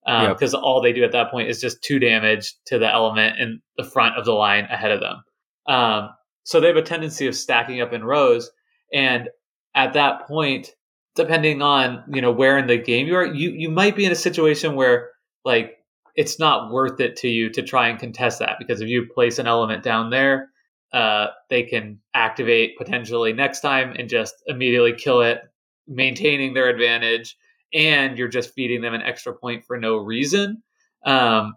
Yep. because all they do at that point is just two damage to the element in the front of the line ahead of them. Um, so they have a tendency of stacking up in rows, and at that point, depending on you know where in the game you are, you you might be in a situation where like it's not worth it to you to try and contest that because if you place an element down there, uh, they can activate potentially next time and just immediately kill it, maintaining their advantage and you're just feeding them an extra point for no reason. Um,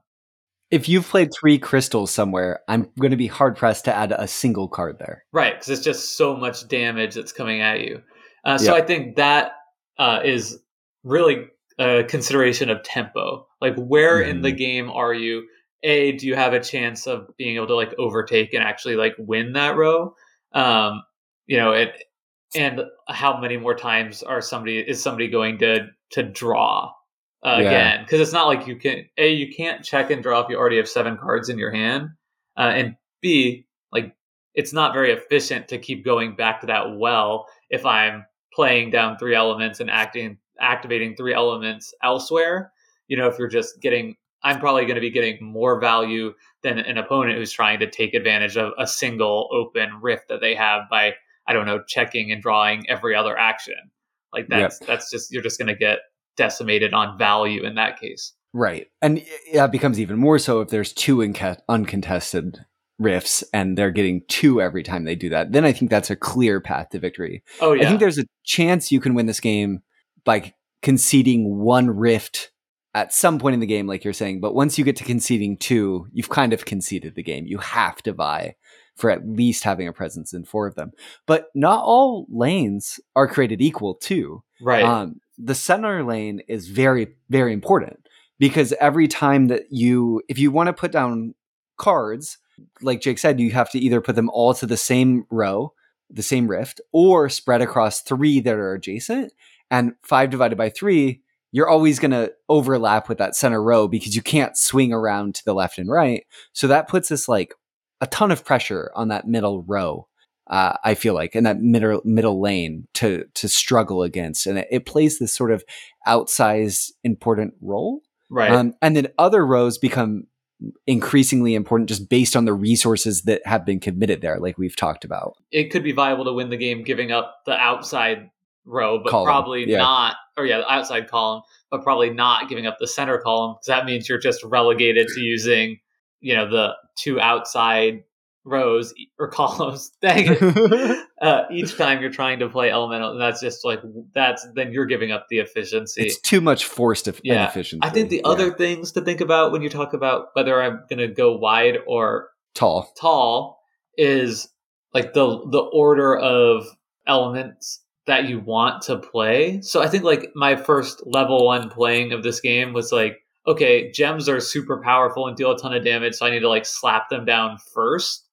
if you've played three crystals somewhere, I'm going to be hard pressed to add a single card there. Right, because it's just so much damage that's coming at you. Uh, so I think that uh, is really a consideration of tempo. Like, where mm-hmm. in the mm-hmm. game are you? A, do you have a chance of being able to like overtake and actually like win that row? Um, you know, it, and how many more times are somebody is somebody going to to draw uh, yeah. again? Because it's not like you can a you can't check and draw if you already have seven cards in your hand, uh, and b like it's not very efficient to keep going back to that well if I'm playing down three elements and acting activating three elements elsewhere. You know, if you're just getting, I'm probably going to be getting more value than an opponent who's trying to take advantage of a single open rift that they have by, I don't know, checking and drawing every other action. Like that's that's just you're just going to get decimated on value in that case. Right, and that becomes even more so if there's two inca- uncontested rifts and they're getting two every time they do that. Then I think that's a clear path to victory. Oh yeah, I think there's a chance you can win this game by conceding one rift at some point in the game, like you're saying. But once you get to conceding two, you've kind of conceded the game. You have to buy for at least having a presence in four of them. But not all lanes are created equal, too. Right. Um, the center lane is very, very important because every time that you, if you want to put down cards, like Jake said, you have to either put them all to the same row, the same rift, or spread across three that are adjacent and five divided by three, you're always going to overlap with that center row because you can't swing around to the left and right. So that puts us like a ton of pressure on that middle row. Uh, I feel like in that middle middle lane to to struggle against, and it, it plays this sort of outsized important role. Right, um, and then other rows become increasingly important just based on the resources that have been committed there, like we've talked about. It could be viable to win the game giving up the outside row, but column. probably yeah. not, or yeah, the outside column, but probably not giving up the center column because that means you're just relegated to using, you know, the two outside rows or columns. Dang it. uh, each time you're trying to play elemental, and that's just like that's then you're giving up the efficiency. It's too much forced of yeah. inefficiency. I think the yeah. other things to think about when you talk about whether I'm going to go wide or tall, tall is like the the order of elements that you want to play. So I think like my first level one playing of this game was like, okay, gems are super powerful and deal a ton of damage, so I need to like slap them down first.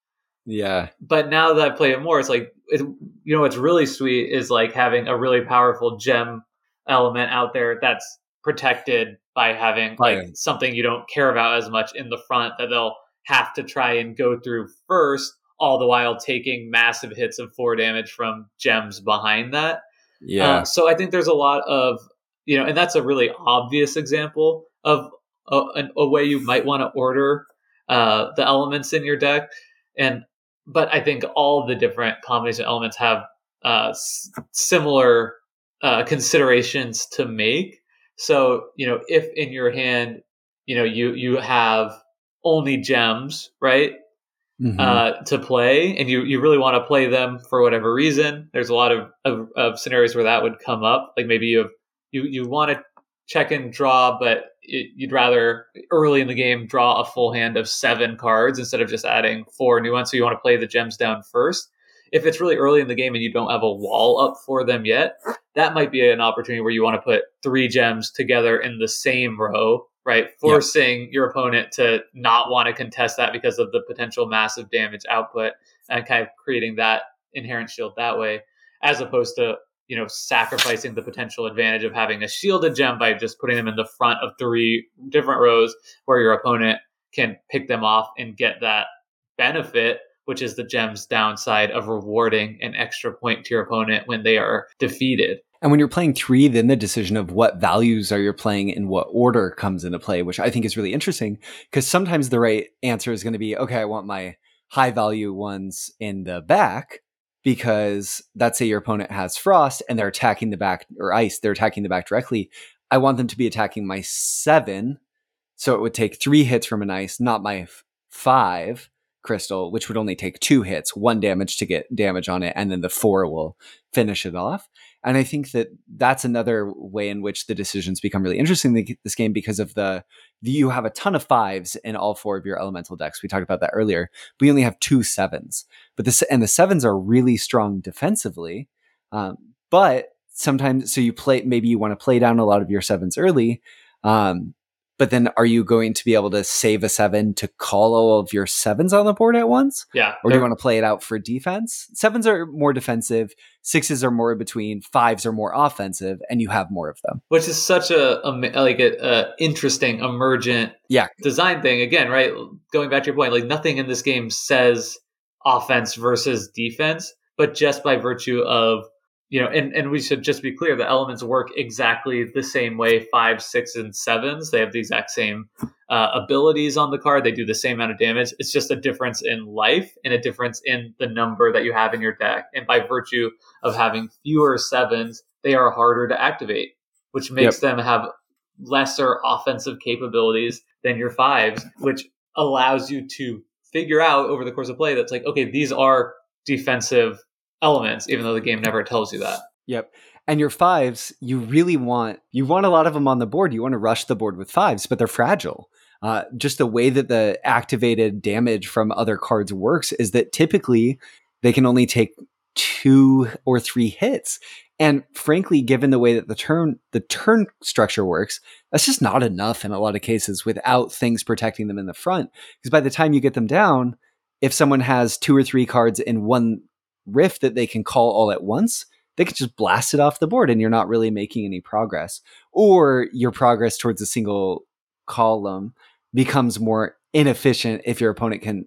Yeah. But now that I play it more, it's like it, you know what's really sweet is like having a really powerful gem element out there that's protected by having like yeah. something you don't care about as much in the front that they'll have to try and go through first all the while taking massive hits of four damage from gems behind that. Yeah. Uh, so I think there's a lot of, you know, and that's a really obvious example of a, a way you might want to order uh, the elements in your deck. And, but I think all the different combination elements have uh, s- similar uh, considerations to make. So, you know, if in your hand, you know, you, you have only gems, right? mm-hmm. uh, to play, and you you really want to play them for whatever reason. There's a lot of, of, of scenarios where that would come up. Like maybe you have, you you want to check and draw, but you'd rather early in the game draw a full hand of seven cards instead of just adding four new ones. So you want to play the gems down first. If it's really early in the game and you don't have a wall up for them yet, that might be an opportunity where you want to put three gems together in the same row right? Forcing yep. your opponent to not want to contest that because of the potential massive damage output and kind of creating that inherent shield that way, as opposed to, you know, sacrificing the potential advantage of having a shielded gem by just putting them in the front of three different rows where your opponent can pick them off and get that benefit which is the gem's downside of rewarding an extra point to your opponent when they are defeated. And when you're playing three, then the decision of what values are you playing in what order comes into play, which I think is really interesting because sometimes the right answer is going to be, okay, I want my high value ones in the back because let's say your opponent has frost and they're attacking the back or ice, they're attacking the back directly. I want them to be attacking my seven. So it would take three hits from an ice, not my five crystal, which would only take two hits, one damage to get damage on it, and then the four will finish it off. And I think that that's another way in which the decisions become really interesting in this game because of the, you have a ton of fives in all four of your elemental decks. We talked about that earlier. We only have two sevens, but this and the sevens are really strong defensively. Um, but sometimes, so you play maybe you want to play down a lot of your sevens early. Um, but then are you going to be able to save a seven to call all of your sevens on the board at once? Yeah. Or do you want to play it out for defense? Sevens are more defensive, sixes are more in between, fives are more offensive, and you have more of them. Which is such a, a like a, a, interesting emergent yeah. design thing. Again, right? Going back to your point, like nothing in this game says offense versus defense, but just by virtue of you know, and, and we should just be clear the elements work exactly the same way five, six, and sevens. They have the exact same uh, abilities on the card. They do the same amount of damage. It's just a difference in life and a difference in the number that you have in your deck. And by virtue of having fewer sevens, they are harder to activate, which makes yep. them have lesser offensive capabilities than your fives, which allows you to figure out over the course of play that's like, okay, these are defensive elements, even though the game never tells you that. Yep. And your fives, you really want you want a lot of them on the board. You want to rush the board with fives, but they're fragile. Uh, just the way that the activated damage from other cards works is that typically they can only take two or three hits. And frankly, given the way that the turn the turn structure works, that's just not enough in a lot of cases without things protecting them in the front. Because by the time you get them down, if someone has two or three cards in one rift that they can call all at once, they can just blast it off the board and you're not really making any progress. Or your progress towards a single column becomes more inefficient if your opponent can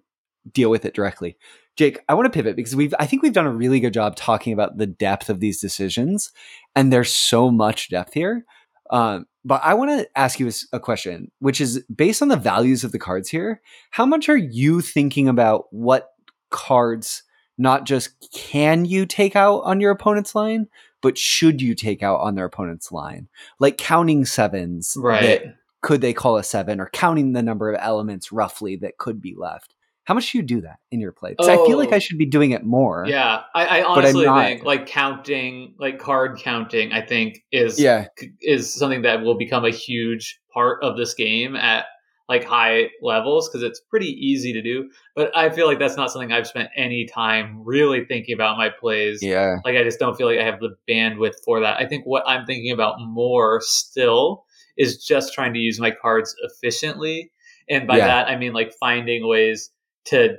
deal with it directly. Jake, I want to pivot because we've I think we've done a really good job talking about the depth of these decisions, and there's so much depth here. Um, but I want to ask you a question, which is based on the values of the cards here. How much are you thinking about what cards not just can you take out on your opponent's line, but should you take out on their opponent's line? Like counting sevens. Right. could they call a seven or counting the number of elements roughly that could be left? How much do you do that in your play? Because oh, I feel like I oh. should be doing it more. Yeah, I, I honestly think like counting, like card counting, I think is yeah is something that will become a huge part of this game at like high levels because it's pretty easy to do. But I feel like that's not something I've spent any time really thinking about my plays. Yeah. Like I just don't feel like I have the bandwidth for that. I think what I'm thinking about more still is just trying to use my cards efficiently. And by yeah. that I mean like finding ways to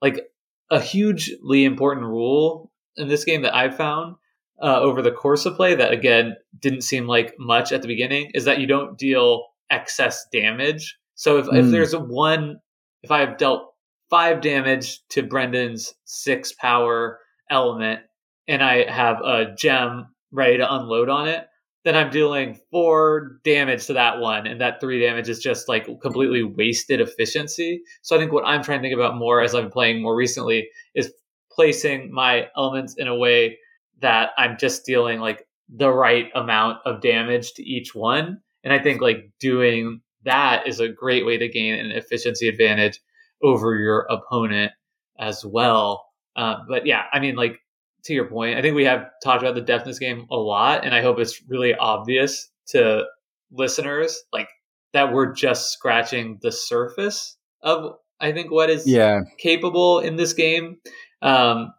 like a hugely important rule in this game that I've found uh, over the course of play that again didn't seem like much at the beginning is that you don't deal excess damage so if, mm. if hmm. there's a one, if I have dealt five damage to Brendan's six power element and I have a gem ready to unload on it, then I'm dealing four damage to that one, and that three damage is just like completely wasted efficiency. So I think what I'm trying to think about more as I'm playing more recently is placing my elements in a way that I'm just dealing like the right amount of damage to each one. And I think like doing that is a great way to gain an efficiency advantage over your opponent as well. Uh, but yeah, I mean, like to your point, I think we have talked about the deafness game a lot, and I hope it's really obvious to listeners, like that we're just scratching the surface of I think what is yeah. capable in this game, um,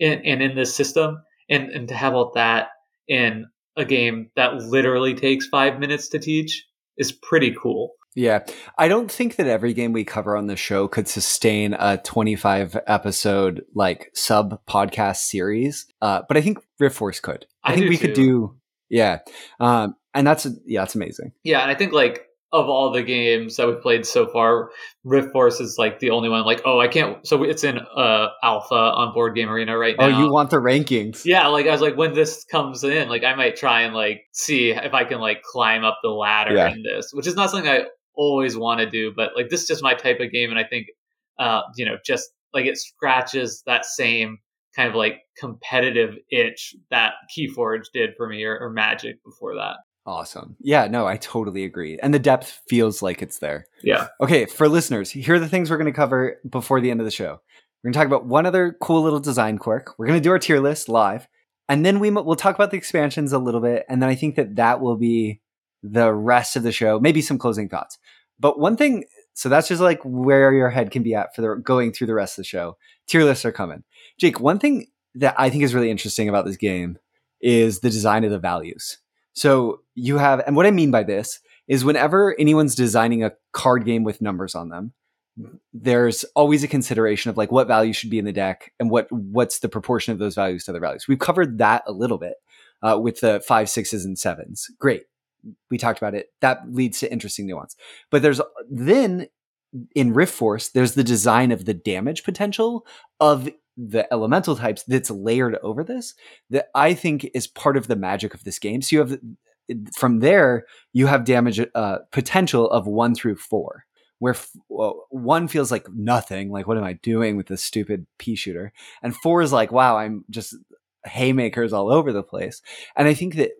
and, and in this system, and and to have all that in a game that literally takes five minutes to teach is pretty cool. Yeah. I don't think that every game we cover on the show could sustain a 25 episode like sub podcast series. Uh, but I think Rift Force could. I, I think we too. could do yeah. Um, and that's yeah, that's amazing. Yeah, and I think like of all the games that we've played so far, Rift Force is like the only one. Like, oh, I can't. So it's in uh, alpha on Board Game Arena right now. Oh, you want the rankings? Yeah. Like I was like, when this comes in, like I might try and like see if I can like climb up the ladder yeah. in this, which is not something I always want to do, but like this is just my type of game, and I think, uh, you know, just like it scratches that same kind of like competitive itch that Keyforge did for me or, or Magic before that. Awesome. Yeah, no, I totally agree. And the depth feels like it's there. Yeah. Okay, for listeners, here are the things we're going to cover before the end of the show. We're going to talk about one other cool little design quirk. We're going to do our tier list live. and then we we'll talk about the expansions a little bit, and then I think that that will be the rest of the show. Maybe some closing thoughts. But one thing, so that's just like where your head can be at for the going through the rest of the show. Tier lists are coming. Jake, one thing that I think is really interesting about this game is the design of the values. So you have, and what I mean by this is whenever anyone's designing a card game with numbers on them, there's always a consideration of like what value should be in the deck and what what's the proportion of those values to other values. We've covered that a little bit uh, with the five, sixes, and sevens. Great, we talked about it. That leads to interesting nuance. But there's then in Rift Force, there's the design of the damage potential of the elemental types that's layered over this that I think is part of the magic of this game. So you have from there you have damage uh, potential of one through four, where f- well, one feels like nothing, like what am I doing with this stupid pea shooter, and four is like wow, I'm just haymakers all over the place. And I think that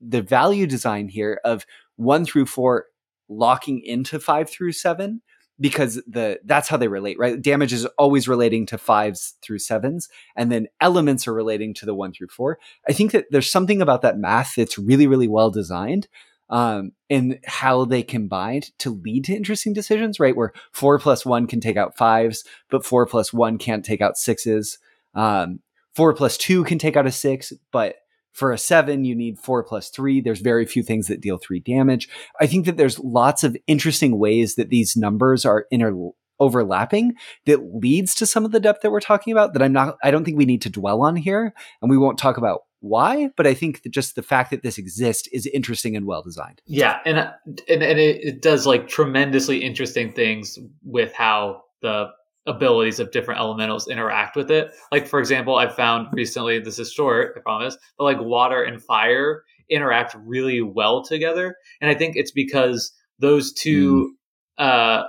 the value design here of one through four locking into five through seven because the that's how they relate, right? Damage is always relating to fives through sevens, and then elements are relating to the one through four. I think that there's something about that math that's really, really well designed. Um, and how they combined to lead to interesting decisions, right? Where four plus one can take out fives, but four plus one can't take out sixes. Um, four plus two can take out a six, but for a seven, you need four plus three. There's very few things that deal three damage. I think that there's lots of interesting ways that these numbers are inter overlapping that leads to some of the depth that we're talking about that I'm not I don't think we need to dwell on here and we won't talk about why but I think that just the fact that this exists is interesting and well designed. Yeah, and and, and it, it does like tremendously interesting things with how the abilities of different elementals interact with it. Like for example, I found recently this is short, I promise, but like water and fire interact really well together, and I think it's because those two mm. uh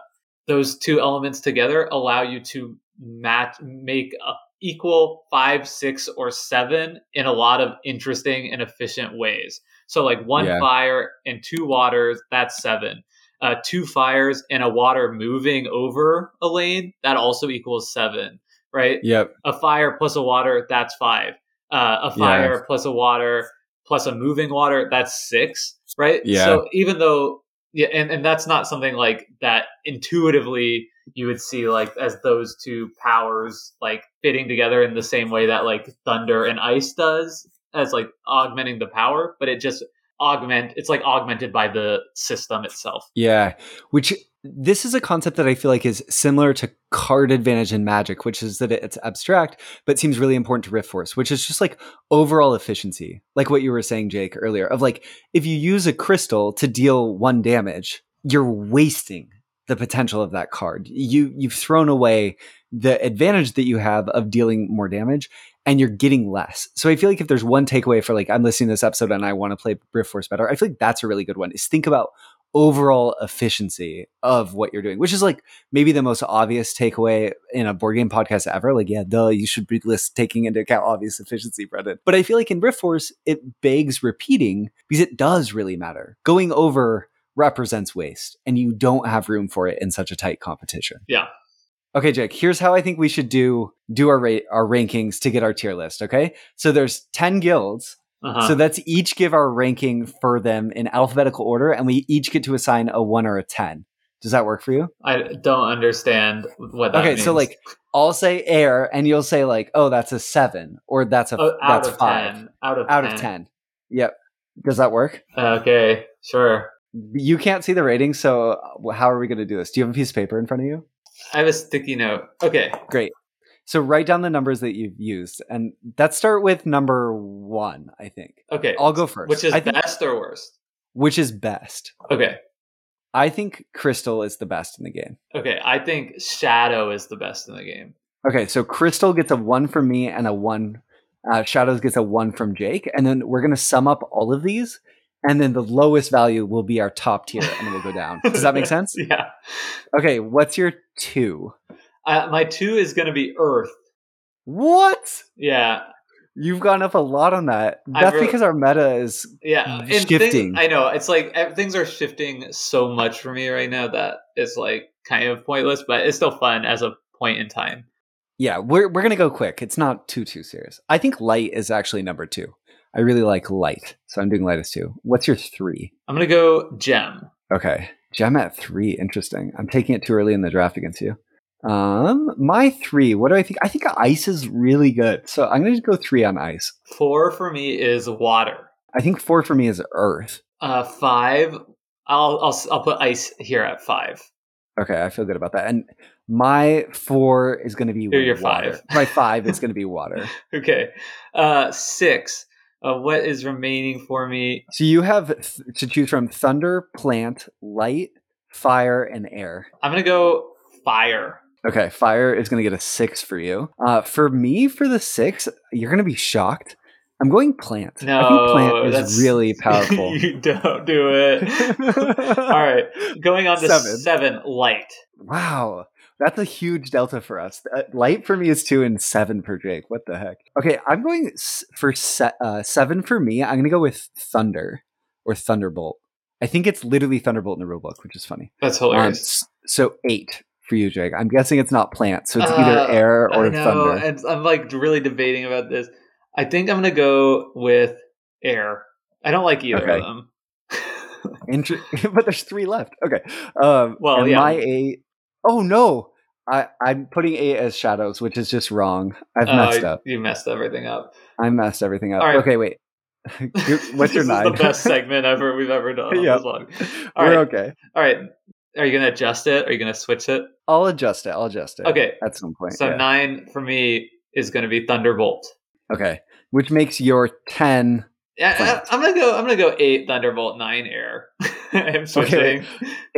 those two elements together allow you to match make a equal five, six, or seven in a lot of interesting and efficient ways. So like one yeah. fire and two waters, that's seven. Uh, two fires and a water moving over a lane, that also equals seven, right? Yep. A fire plus a water, that's five. Uh, a fire yeah. plus a water plus a moving water, that's six, right? Yeah. So even though yeah, and, and that's not something like that intuitively you would see like as those two powers like fitting together in the same way that like thunder and ice does as like augmenting the power, but it just augment it's like augmented by the system itself. Yeah. Which this is a concept that I feel like is similar to card advantage in magic, which is that it's abstract, but seems really important to Rift Force, which is just like overall efficiency. Like what you were saying, Jake, earlier, of like if you use a crystal to deal one damage, you're wasting the potential of that card. You you've thrown away the advantage that you have of dealing more damage and you're getting less. So I feel like if there's one takeaway for like I'm listening to this episode and I want to play Rift Force better, I feel like that's a really good one. Is think about overall efficiency of what you're doing, which is like maybe the most obvious takeaway in a board game podcast ever. Like, yeah, duh, you should be list taking into account obvious efficiency, Brendan. But I feel like in Rift Force, it begs repeating because it does really matter. Going over represents waste, and you don't have room for it in such a tight competition. Yeah. Okay, Jake, here's how I think we should do do our rate our rankings to get our tier list. Okay. So there's 10 guilds. Uh-huh. So let's each give our ranking for them in alphabetical order, and we each get to assign a one or a 10. Does that work for you? I don't understand what that okay, means. so like I'll say air, and you'll say like, oh, that's a seven, or that's a oh, that's of five 10. Out of out 10. of ten. Yep. Does that work? Okay, sure. You can't see the rating, so uh, how are we going to do this? Do you have a piece of paper in front of you? I have a sticky note. Okay. Great. So write down the numbers that you've used, and let's start with number one. I think. Okay. I'll go first. Which is I think, best or worst? Which is best? Okay. I think Crystal is the best in the game. Okay. I think Shadow is the best in the game. Okay, so Crystal gets a one from me and a one. Uh, Shadows gets a one from Jake, and then we're gonna sum up all of these, and then the lowest value will be our top tier, and we'll go down. Does that make sense? yeah. Okay, what's your two? Uh, my two is going to be Earth. What? Yeah. You've gone up a lot on that. That's really- because our meta is Yeah. Shifting. things- I know. It's like things are shifting so much for me right now that it's like kind of pointless, but it's still fun as a point in time. Yeah, we're we're gonna go quick. It's not too too serious. I think light is actually number two. I really like light, so I'm doing light as two. What's your three? I'm gonna go gem. Okay, gem at three. Interesting. I'm taking it too early in the draft against you. Um, my three. What do I think? I think ice is really good, so I'm gonna go three on ice. Four for me is water. I think four for me is earth. Uh, five. I'll I'll I'll put ice here at five. Okay, I feel good about that. And my four is going to be Here, your water. five. My five is going to be water. Okay. Uh, six. Uh, what is remaining for me? So you have th- to choose from thunder, plant, light, fire, and air. I'm gonna go fire. Okay, fire is going to get a six for you. Uh, for me, for the six, you're going to be shocked. I'm going plant. No, I think plant is really powerful. you don't do it. All right, going on to Seven. seven. light. Wow. That's a huge delta for us. Uh, Light for me is two and seven for Jake. What the heck? Okay, I'm going for se- uh, seven for me. I'm going to go with Thunder or Thunderbolt. I think it's literally Thunderbolt in the rulebook, which is funny. That's Um, hilarious. s- so eight for you, Jake. I'm guessing it's not plant, so it's either Uh, air or I know, thunder. and I'm like really debating about this. I think I'm gonna go with air. I don't like either Okay. of them. Inter- but there's three left. Okay. Um, Well, and yeah. my eight oh no, I I'm putting A as shadows, which is just wrong. I've Uh, messed up. You messed everything up. I messed everything up. Right. Okay, wait. What's your this nine? Is the best segment ever we've ever done. On Yep. this one. All We're right. okay. All right. Are you gonna adjust it? Are you gonna switch it? I'll adjust it. I'll adjust it. Okay. At some point. So yeah. nine for me is gonna be Thunderbolt. okay. Which makes your ten. Yeah. I, am gonna go. I'm gonna go eight Thunderbolt, nine air. I'm switching.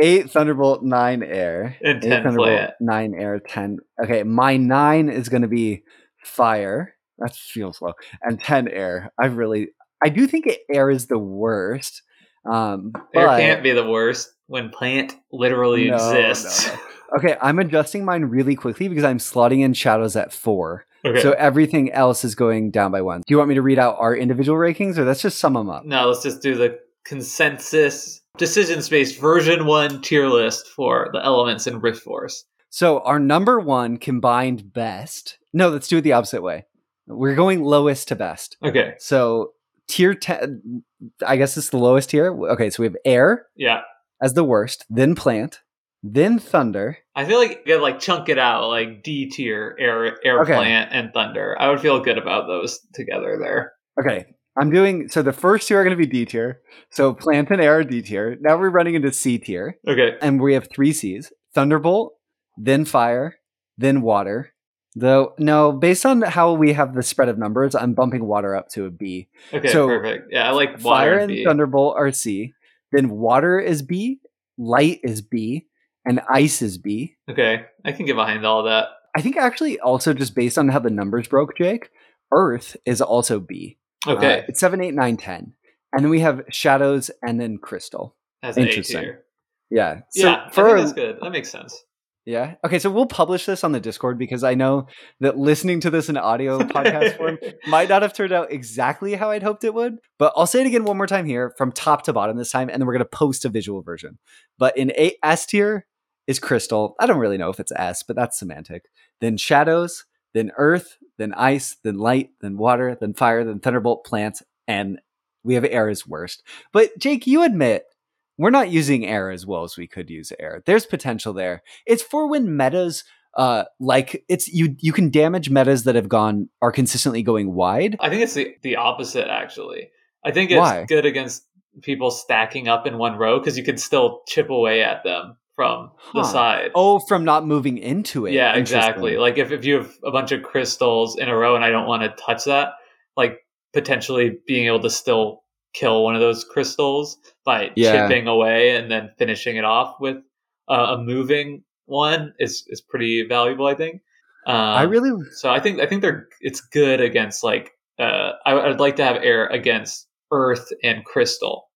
Eight Thunderbolt, nine air. And Eight 10 Thunderbolt, plant. nine air, ten. Okay, my nine is going to be fire. That feels low. And ten air. I really, I do think air is the worst. Um, Air but- can't be the worst when plant literally No, no, exists. no. Okay, I'm adjusting mine really quickly because I'm slotting in shadows at four. Okay. So everything else is going down by one. Do you want me to read out our individual rankings or let's just sum them up? No, let's just do the consensus decision space version one tier list for the elements in Rift Force. So our number one combined best. No, let's do it the opposite way. We're going lowest to best. Okay. So tier 10, I guess it's the lowest tier. Okay, so we have air Yeah. as the worst, then plant, then thunder. I feel like you could like chunk it out like D tier, air air Okay. plant, and thunder. I would feel good about those together there. Okay, I'm doing so the first two are going to be D tier. So plant and air are D tier. Now we're running into C tier, Okay. and we have three C's Thunderbolt, then fire, then water. Though, no, based on how we have the spread of numbers, I'm bumping water up to a B. Okay. So, perfect. Yeah, I like Fire and and. Thunderbolt are C. Then water is B, light is B, and ice is B. Okay, I can get behind all that. I think actually also just based on how the numbers broke, Jake, Earth is also B. Okay, Uh, it's 7, 8, 9, 10. And then we have shadows and then crystal. that's an A interesting. tier. Yeah. So yeah, for that's good. That makes sense. yeah. Okay, so we'll publish this on the Discord because I know that listening to this in audio podcast form might not have turned out exactly how I'd hoped it would. But I'll say it again one more time here from top to bottom this time, and then we're going to post a visual version. But in A S tier is crystal. I don't really know if it's S, but that's semantic. Then shadows, then earth, then ice, then light, then water, then fire, then thunderbolt, plants, and we have air as worst. But Jake, you admit we're not using air as well as we could use air. There's potential there. It's for when metas uh like it's you you can damage metas that have gone are consistently going wide. I think it's the, the opposite, actually. I think it's Why? good against people stacking up in one row because you can still chip away at them from the side. Oh, from not moving into it. yeah, exactly. Like if, if you have a bunch of crystals in a row and I don't want to touch that, like potentially being able to still kill one of those crystals by Yeah. chipping away and then finishing it off with uh, a moving one is is pretty valuable. I think. Um, I really so I think I think they're it's good against like uh, I, I'd like to have air against earth and crystal,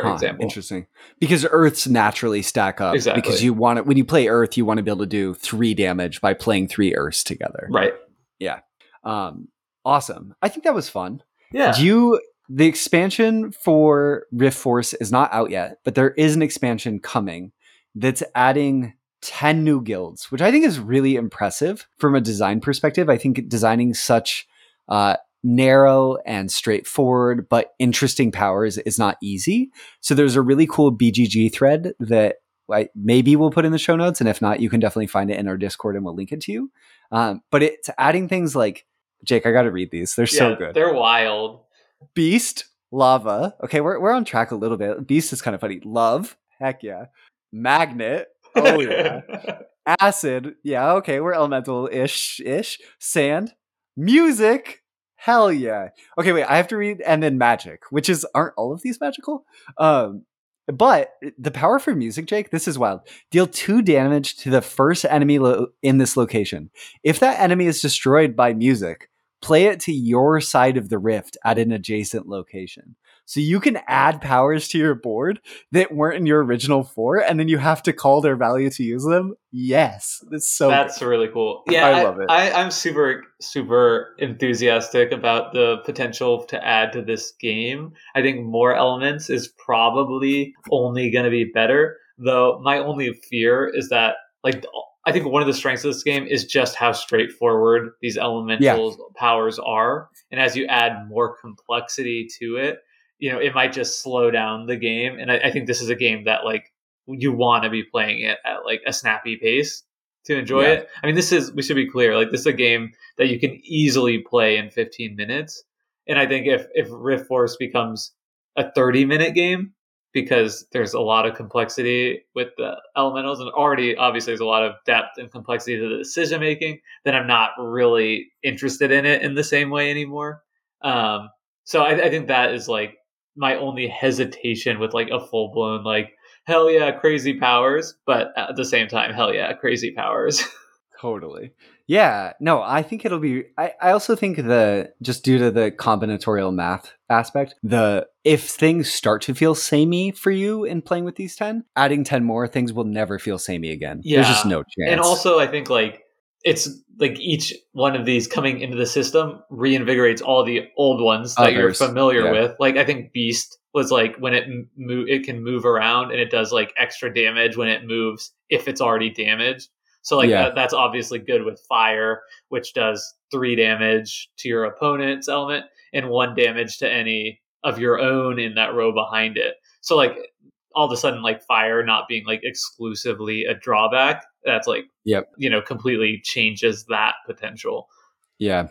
for Huh, example. Interesting. Because Earths naturally stack up. Exactly. Because you want it when you play Earth, you want to be able to do three damage by playing three Earths together. Right. Yeah. Um, awesome. I think that was fun. Yeah. Do you the expansion for Rift Force is not out yet, but there is an expansion coming that's adding 10 new guilds, which I think is really impressive from a design perspective. I think designing such uh, narrow and straightforward but interesting powers is not easy. So there's a really cool BGG thread that I, maybe we'll put in the show notes, and if not, you can definitely find it in our Discord and we'll link it to you. Um, but it's adding things like Jake. I got to read these; they're so good. They're wild. Beast, lava. Okay, we're we're on track a little bit. Beast is kind of funny. Love, heck yeah. Magnet. Oh yeah. Acid. Yeah. Okay, we're elemental ish ish. Sand. Music. Hell yeah. Okay, wait, I have to read and then magic, which is aren't all of these magical? Um but the power for music, Jake, this is wild. Deal two damage to the first enemy lo- in this location. If that enemy is destroyed by music, play it to your side of the rift at an adjacent location. So you can add powers to your board that weren't in your original four, and then you have to call their value to use them. Yes, that's so. That's good. really cool. Yeah, I, I love it. I, I'm super super enthusiastic about the potential to add to this game. I think more elements is probably only going to be better. Though my only fear is that like I think one of the strengths of this game is just how straightforward these elemental yeah. powers are. And as you add more complexity to it, you know, it might just slow down the game. And I, I think this is a game that like you want to be playing it at like a snappy pace to enjoy yeah. it. I mean, this is we should be clear, like this is a game that you can easily play in 15 minutes. And I think if if Rift Force becomes a 30 minute game because there's a lot of complexity with the elementals and already obviously there's a lot of depth and complexity to the decision making, then I'm not really interested in it in the same way anymore. Um, so I, I think that is like my only hesitation with like a full blown like hell yeah crazy powers, but at the same time hell yeah crazy powers. totally. Yeah, no, I think it'll be. I, I also think the just due to the combinatorial math aspect, the if things start to feel samey for you in playing with these ten, adding ten more things will never feel samey again. Yeah. There's just no chance. And also, I think like it's like each one of these coming into the system reinvigorates all the old ones that Others, you're familiar yeah. with. Like I think Beast was like when it move, it can move around and it does like extra damage when it moves if it's already damaged. So like yeah. that, that's obviously good with fire, which does three damage to your opponent's element and one damage to any of your own in that row behind it. So like all of a sudden like fire not being like exclusively a drawback that's like yep. you know completely changes that potential. Yeah.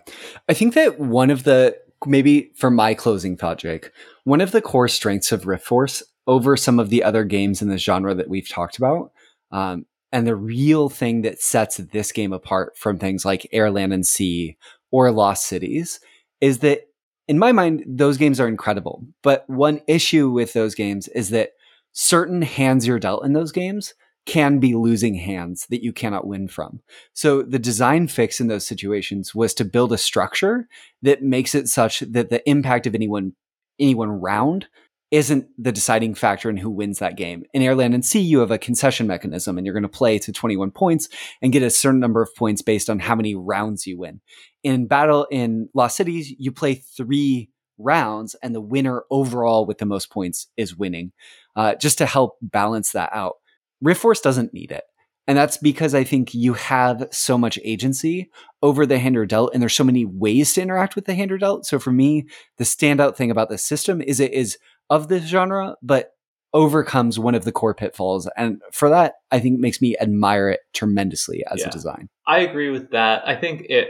I think that one of the maybe for my closing thought jake one of the core strengths of rift force over some of the other games in the genre that we've talked about um, and the real thing that sets this game apart from things like air land and sea or lost cities is that in my mind those games are incredible. But one issue with those games is that certain hands you're dealt in those games can be losing hands that you cannot win from. So the design fix in those situations was to build a structure that makes it such that the impact of anyone anyone round isn't the deciding factor in who wins that game. In Air, Land and Sea, you have a concession mechanism and you're going to play to 21 points and get a certain number of points based on how many rounds you win. In Battle in Lost Cities, you play three rounds and the winner overall with the most points is winning uh, just to help balance that out. Rift Force doesn't need it. And that's because I think you have so much agency over the hand dealt, and there's so many ways to interact with the hand dealt. So for me, the standout thing about this system is it is of this genre, but overcomes one of the core pitfalls. And for that, I think makes me admire it tremendously as yeah. a design. I agree with that. I think it,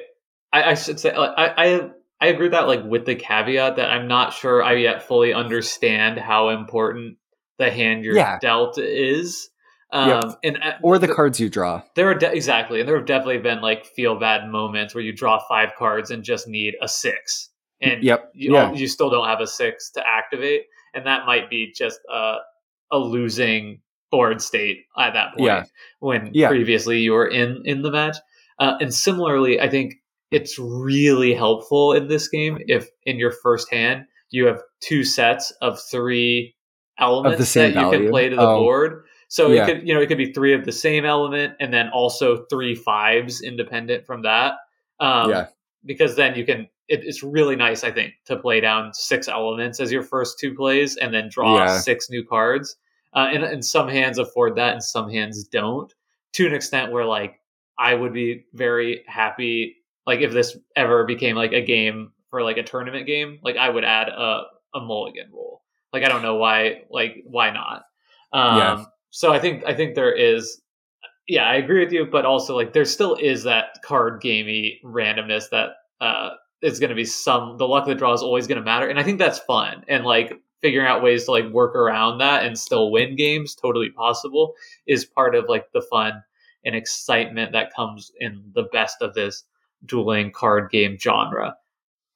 I, I should say, like, I, I, I agree with that, like with the caveat that I'm not sure I yet fully understand how important the hand you're yeah. dealt is. Um, yep. and uh, or the, the, cards you draw. There are de- exactly, and there have definitely been like feel bad moments where you draw five cards and just need a six, and yep, you, yeah. you still don't have a six to activate, and that might be just a a losing board state at that point yeah. when yeah. previously you were in in the match. Uh, and similarly, I think it's really helpful in this game if in your first hand you have two sets of three elements of that you can play to the oh. board. So yeah. it could, you know, it could be three of the same element and then also three fives independent from that. Um, yeah. Because then you can, it, it's really nice, I think, to play down six elements as your first two plays and then draw yeah. six new cards. Uh, and, and some hands afford that and some hands don't. to an extent where like I would be very happy like if this ever became like a game for like a tournament game, like I would add a a mulligan rule. Like I don't know why like why not. Um Yeah. So I think I think there is yeah, I agree with you, but also like there still is that card gamey randomness that uh is going to be some the luck of the draw is always going to matter and I think that's fun and like figuring out ways to like work around that and still win games totally possible is part of like the fun and excitement that comes in the best of this dueling card game genre.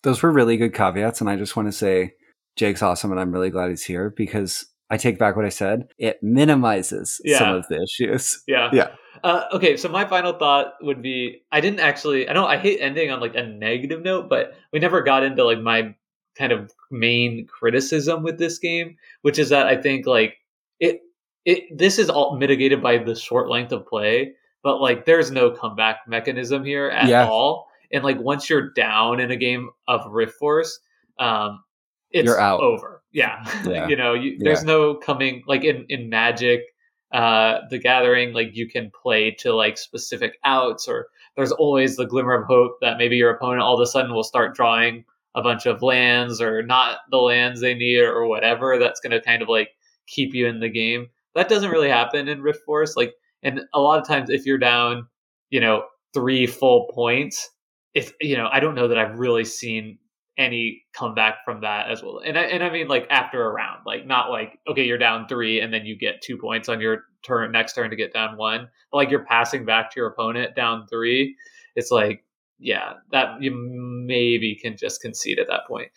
Those were really good caveats, and I just want to say Jake's awesome, and I'm really glad he's here because I take back what I said. It minimizes Yeah. some of the issues. Yeah. Yeah. Uh, okay, so my final thought would be I didn't actually I don't I hate ending on like a negative note, but we never got into like my kind of main criticism with this game, which is that I think like it it this is all mitigated by the short length of play, but like there's no comeback mechanism here at Yeah. all. And like once you're down in a game of Rift Force, um it's You're out. over. Yeah. Yeah. you know, you, there's no coming like in in Magic uh the gathering like you can play to like specific outs or there's always the glimmer of hope that maybe your opponent all of a sudden will start drawing a bunch of lands or not the lands they need or whatever that's going to kind of like keep you in the game that doesn't really happen in rift force like and a lot of times if you're down you know three full points if you know i don't know that i've really seen any comeback from that as well and I, and I mean like after a round like not like okay you're down three and then you get two points on your turn next turn to get down one but like you're passing back to your opponent down three it's like yeah that you maybe can just concede at that point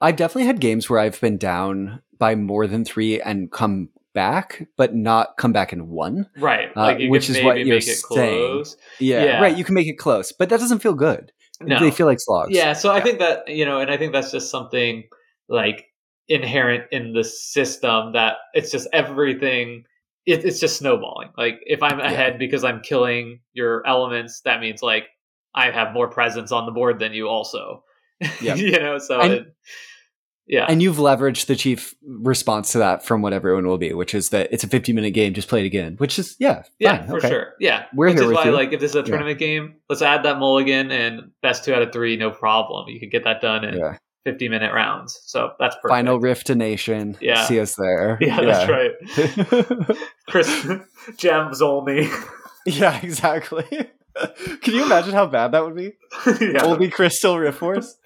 I've definitely had games where I've been down by more than three and come back, but not come back in one. right Uh, like which is what you're make it saying. close Yeah, Yeah. right. You can make it close, but that doesn't feel good. No They feel like slogs. Yeah, so I think that you know, and I think that's just something like inherent in the system that it's just everything. It, it's just snowballing. Like if I'm ahead because I'm killing your elements, that means like I have more presence on the board than you. Also, Yeah. you know. So And- it, yeah, And you've leveraged the chief response to that from what everyone will be, which is that it's a 50 minute game, just play it again, which is, yeah. yeah, fine, for okay. sure. Yeah, We're which here is with why you. like if this is a Yeah. tournament game, let's add that mulligan and best two out of three, no problem. You could get that done in Yeah. 50 minute rounds. So that's perfect. Final Rift to Nation. Yeah. See us there. Yeah, that's right. right. Chris gems only. yeah, exactly. Can you imagine how bad that would be? yeah. Only Crystal Rift Force.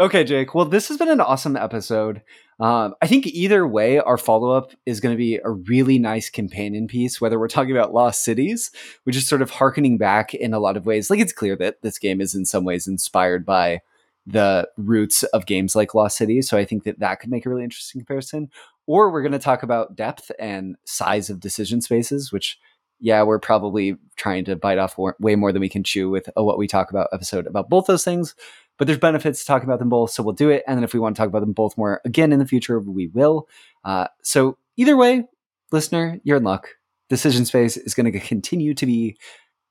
Okay, Jake. Well, this has been an awesome episode. Um, I think either way, our follow up is going to be a really nice companion piece, whether we're talking about Lost Cities, which is sort of harkening back in a lot of ways. Like, it's clear that this game is in some ways inspired by the roots of games like Lost Cities. So I think that that could make a really interesting comparison. Or we're going to talk about depth and size of decision spaces, which, yeah, we're probably trying to bite off way more than we can chew with a what we talk about episode about both those things but there's benefits to talking about them both so we'll do it. And then if we want to talk about them both more again in the future we will. Uh, so either way listener you're in luck. Decision space is going to continue to be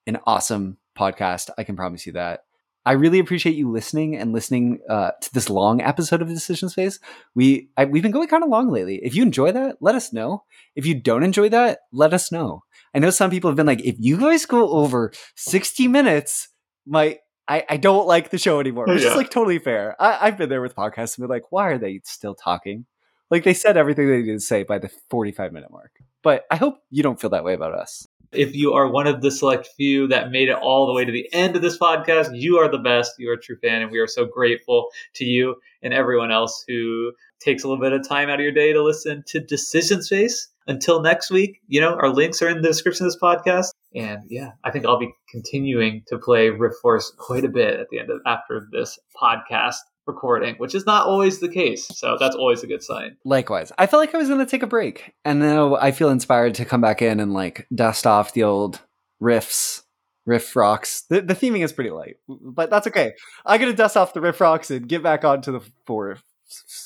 an awesome podcast. I can promise you that. I really appreciate you listening and listening uh, to this long episode of decision space. We I, we've been going kind of long lately. If you enjoy that let us know. If you don't enjoy that let us know. I know some people have been like if you guys go over 60 minutes my I, I don't like the show anymore, which Yeah. is like totally fair. I, I've been there with podcasts and been like, why are they still talking? Like they said everything they needed to say by the 45 minute mark. But I hope you don't feel that way about us. If you are one of the select few that made it all the way to the end of this podcast, you are the best. You are a true fan, and we are so grateful to you and everyone else who takes a little bit of time out of your day to listen to Decision Space. Until next week, you know, our links are in the description of this podcast. And yeah, I think I'll be continuing to play Rift Force quite a bit at the end of after this podcast recording, which is not always the case. So that's always a good sign. Likewise, I felt like I was going to take a break. And now I feel inspired to come back in and like dust off the old riffs, riff rocks. The, the theming is pretty light, but that's okay. I'm to dust off the riff rocks and get back onto the four.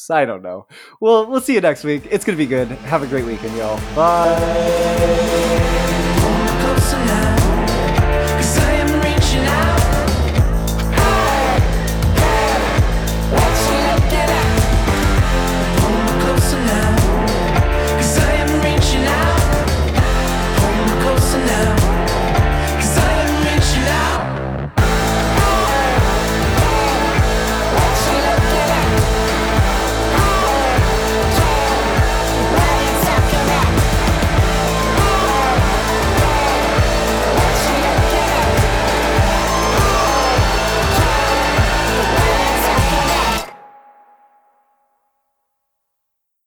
I don't know. Well, we'll see you next week. It's going to be good. Have a great weekend, y'all. Bye.